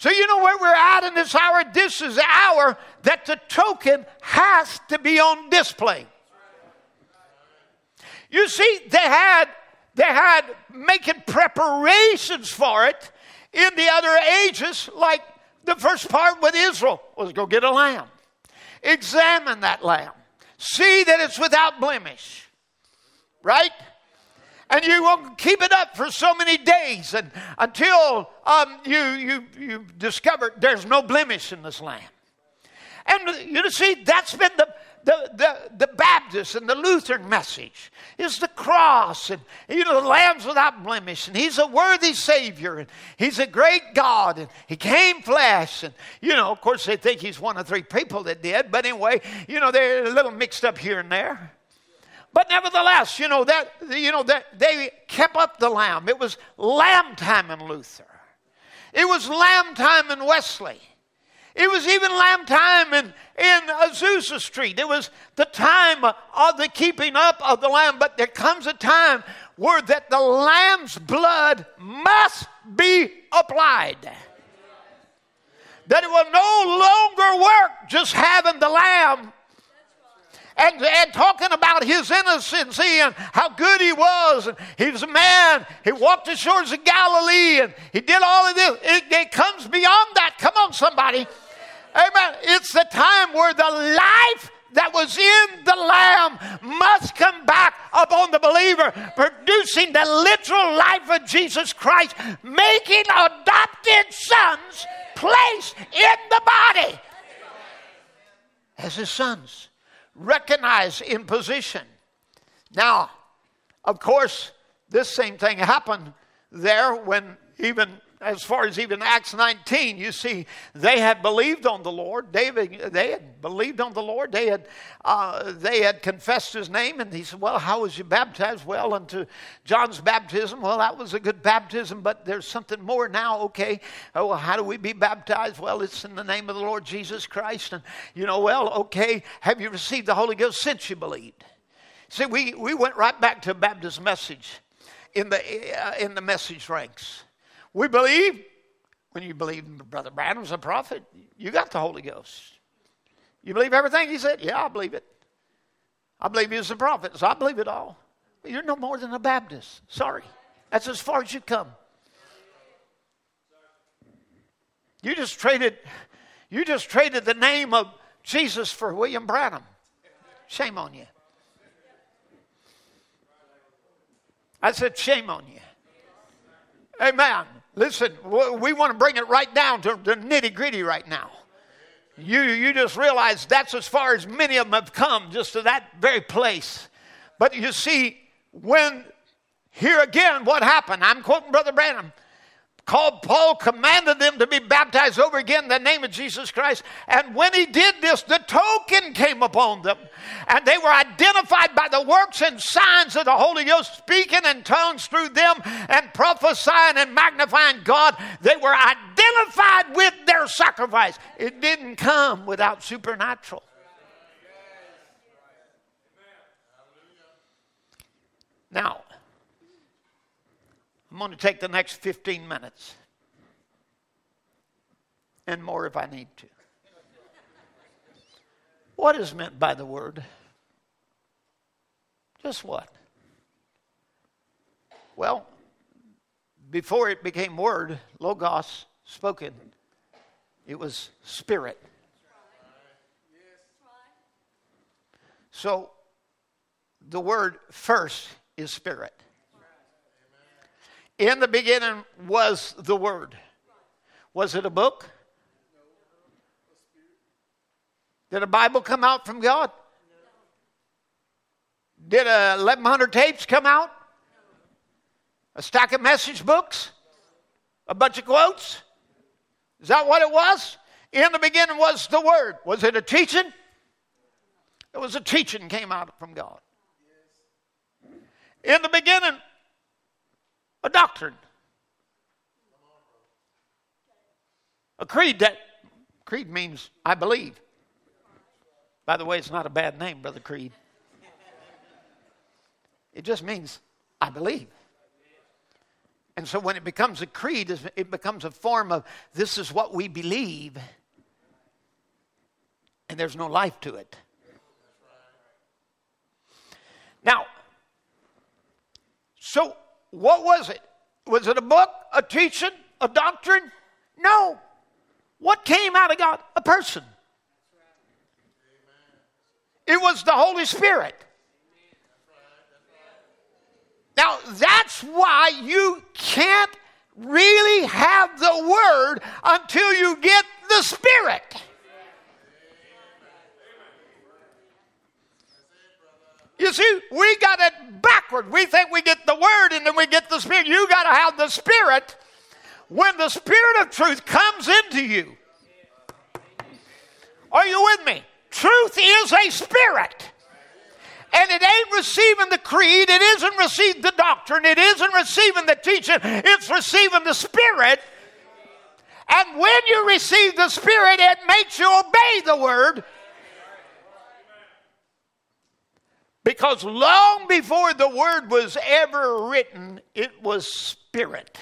B: So, you know where we're at in this hour? This is the hour that the token has to be on display. You see, they had they had making preparations for it in the other ages, like the first part with Israel was go get a lamb. Examine that lamb. See that it's without blemish. Right? And you will keep it up for so many days and until um, you, you, you discover there's no blemish in this lamb. And you see, that's been the, the, the, the Baptist and the Lutheran message is the cross and you know the lambs without blemish and he's a worthy savior and he's a great God and he came flesh and you know of course they think he's one of three people that did but anyway you know they're a little mixed up here and there but nevertheless, you know that you know that they kept up the lamb. It was lamb time in Luther. It was lamb time in Wesley. It was even lamb time in, in Azusa Street. It was the time of the keeping up of the lamb. But there comes a time where that the lamb's blood must be applied. That it will no longer work just having the lamb and, and talking about his innocency and how good he was. And he was a man. He walked the shores of Galilee and he did all of this. It, it comes beyond that. Come on, somebody. Amen. It's the time where the life that was in the Lamb must come back upon the believer, producing the literal life of Jesus Christ, making adopted sons place in the body as his sons, recognized in position. Now, of course, this same thing happened there when even as far as even Acts 19, you see, they had believed on the Lord. David, they had believed on the Lord. They had, uh, they had confessed his name. And he said, Well, how was you baptized? Well, unto John's baptism. Well, that was a good baptism, but there's something more now. Okay. Oh, well, how do we be baptized? Well, it's in the name of the Lord Jesus Christ. And, you know, well, okay. Have you received the Holy Ghost since you believed? See, we, we went right back to Baptist message in the, uh, in the message ranks. We believe when you believe Brother Branham's a prophet, you got the Holy Ghost. You believe everything he said? Yeah, I believe it. I believe he was a prophet, so I believe it all. You're no more than a Baptist. Sorry. That's as far as you come. You just traded you just traded the name of Jesus for William Branham. Shame on you. I said, shame on you. Amen. Listen, we want to bring it right down to the nitty gritty right now. You, you just realize that's as far as many of them have come, just to that very place. But you see, when here again, what happened? I'm quoting Brother Branham called Paul, commanded them to be baptized over again in the name of Jesus Christ. And when he did this, the token came upon them. And they were identified by the works and signs of the Holy Ghost, speaking in tongues through them and prophesying and magnifying God. They were identified with their sacrifice. It didn't come without supernatural. Now, I'm going to take the next 15 minutes and more if I need to. What is meant by the word? Just what? Well, before it became word, logos, spoken, it was spirit. So the word first is spirit. In the beginning was the Word. Was it a book? Did a Bible come out from God? Did a 1100 tapes come out? A stack of message books? A bunch of quotes? Is that what it was? In the beginning was the Word. Was it a teaching? It was a teaching came out from God. In the beginning a doctrine. A creed that creed means I believe. By the way, it's not a bad name, Brother Creed. It just means I believe. And so when it becomes a creed, it becomes a form of this is what we believe, and there's no life to it. Now, so what was it? Was it a book, a teaching, a doctrine? No. What came out of God? A person. It was the Holy Spirit. Now, that's why you can't really have the Word until you get the Spirit. You see, we got it backward. We think we get the word and then we get the spirit. You got to have the spirit when the spirit of truth comes into you. Are you with me? Truth is a spirit. And it ain't receiving the creed, it isn't receiving the doctrine, it isn't receiving the teaching, it's receiving the spirit And when you receive the Spirit, it makes you obey the Word. Because long before the Word was ever written, it was Spirit.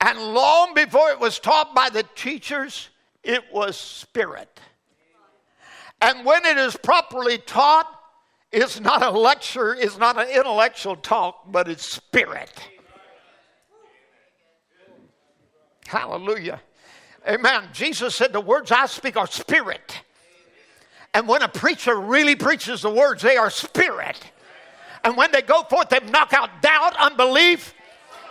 B: And long before it was taught by the teachers, it was Spirit. And when it is properly taught, it's not a lecture, it's not an intellectual talk, but it's Spirit. Hallelujah. Amen. Jesus said, The words I speak are spirit. And when a preacher really preaches the words, they are spirit. And when they go forth, they knock out doubt, unbelief,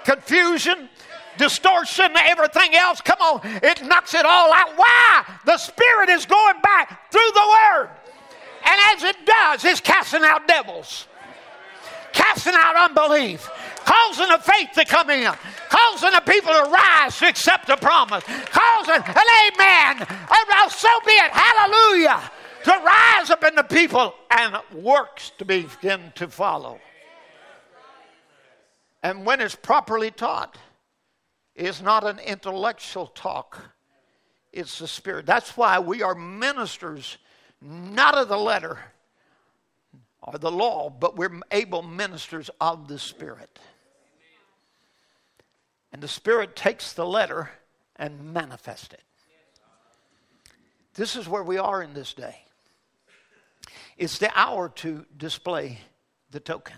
B: confusion, distortion, everything else. Come on, it knocks it all out. Why? The Spirit is going back through the Word. And as it does, it's casting out devils, casting out unbelief, causing the faith to come in, causing the people to rise to accept the promise, causing an amen. So be it. Hallelujah. To rise up in the people and works to begin to follow. And when it's properly taught, it's not an intellectual talk, it's the Spirit. That's why we are ministers, not of the letter or the law, but we're able ministers of the Spirit. And the Spirit takes the letter and manifests it. This is where we are in this day. It's the hour to display the token.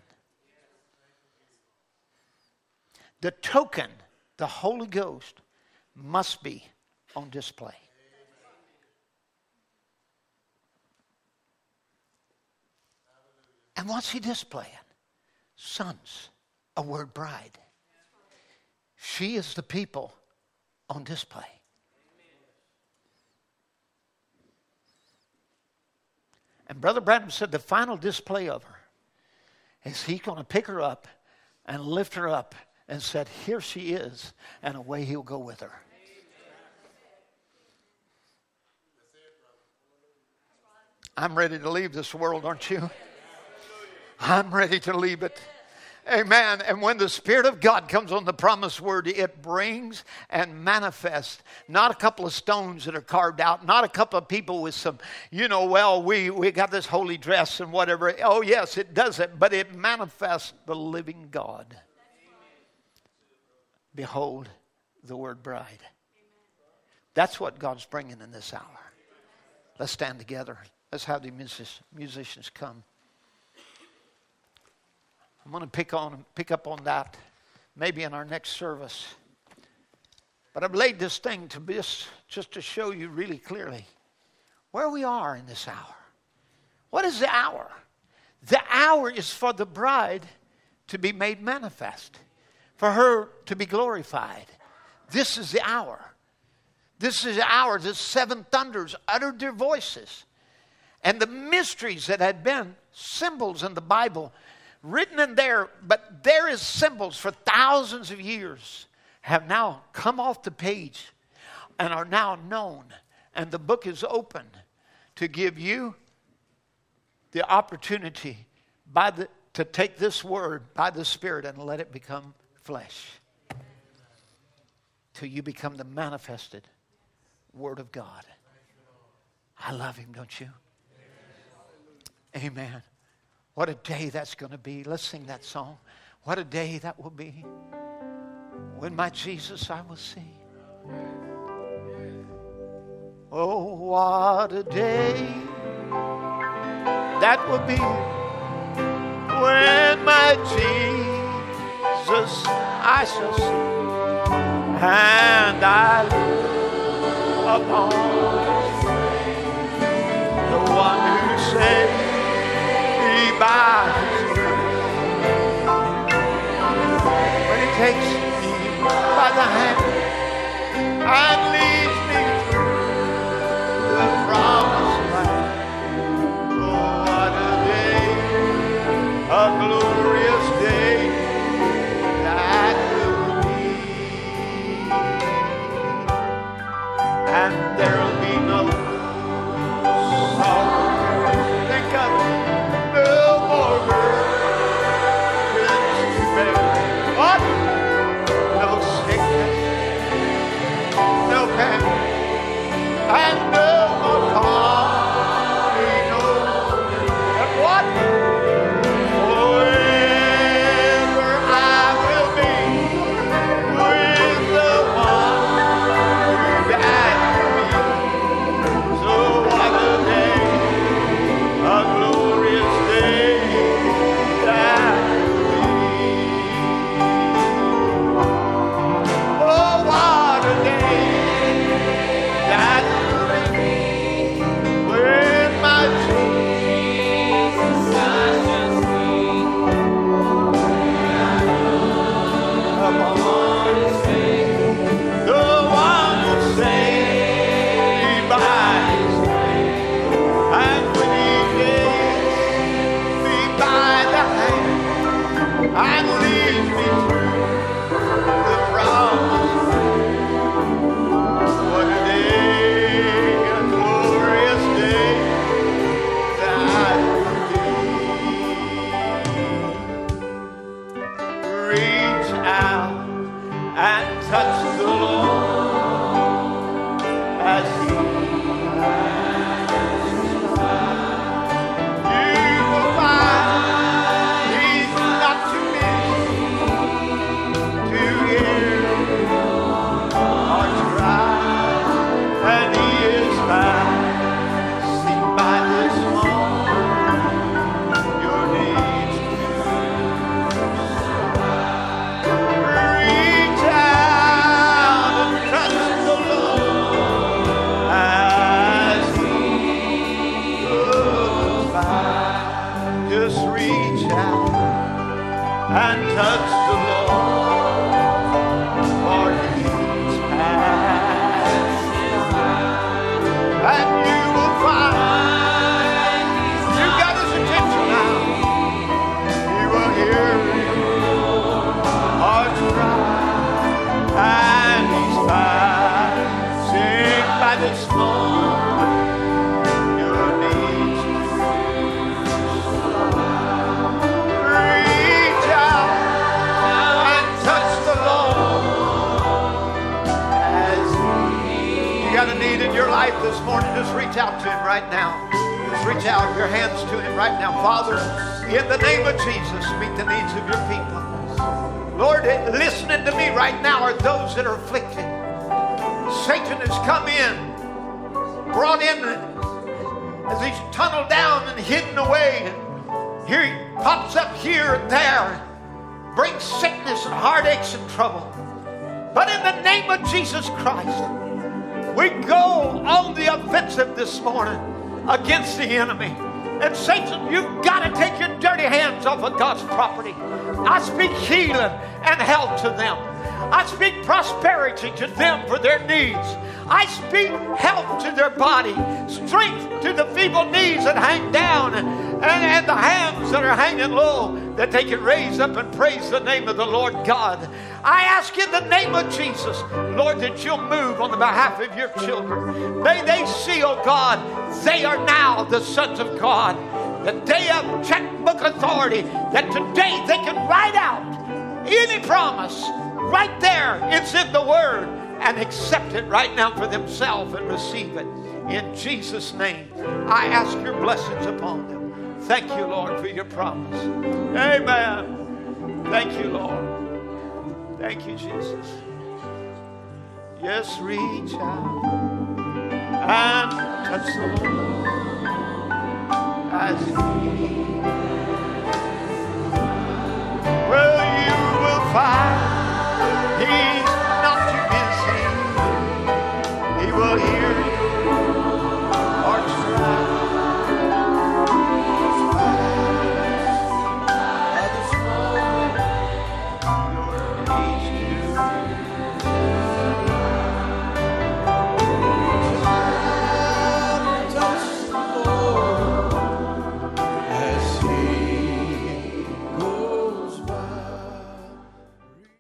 B: The token, the Holy Ghost, must be on display. And what's he displaying? Sons, a word bride. She is the people on display. And Brother Branham said the final display of her is he going to pick her up and lift her up and said, Here she is, and away he'll go with her. I'm ready to leave this world, aren't you? I'm ready to leave it. Amen. And when the Spirit of God comes on the promised word, it brings and manifests not a couple of stones that are carved out, not a couple of people with some, you know, well, we, we got this holy dress and whatever. Oh, yes, it does it, but it manifests the living God. Behold the word bride. That's what God's bringing in this hour. Let's stand together. Let's have the musicians come. I'm going to pick on pick up on that maybe in our next service. But I've laid this thing to this just to show you really clearly where we are in this hour. What is the hour? The hour is for the bride to be made manifest, for her to be glorified. This is the hour. This is the hour that seven thunders uttered their voices. And the mysteries that had been symbols in the Bible written in there, but there is symbols for thousands of years have now come off the page and are now known. And the book is open to give you the opportunity by the, to take this word by the Spirit and let it become flesh. Till you become the manifested Word of God. I love Him, don't you? Amen. What a day that's going to be. Let's sing that song. What a day that will be. When my Jesus I will see. Oh, what a day that will be when my Jesus I shall see and I look upon the one who said by When He takes me by the hand and that they can raise up and praise the name of the Lord God. I ask in the name of Jesus, Lord, that you'll move on the behalf of your children. May they see, oh God, they are now the sons of God. The day of checkbook authority, that today they can write out any promise right there. It's in the Word and accept it right now for themselves and receive it. In Jesus' name, I ask your blessings upon them. Thank you, Lord, for your promise. Amen. Thank you, Lord. Thank you, Jesus. Yes, reach out and touch the Lord as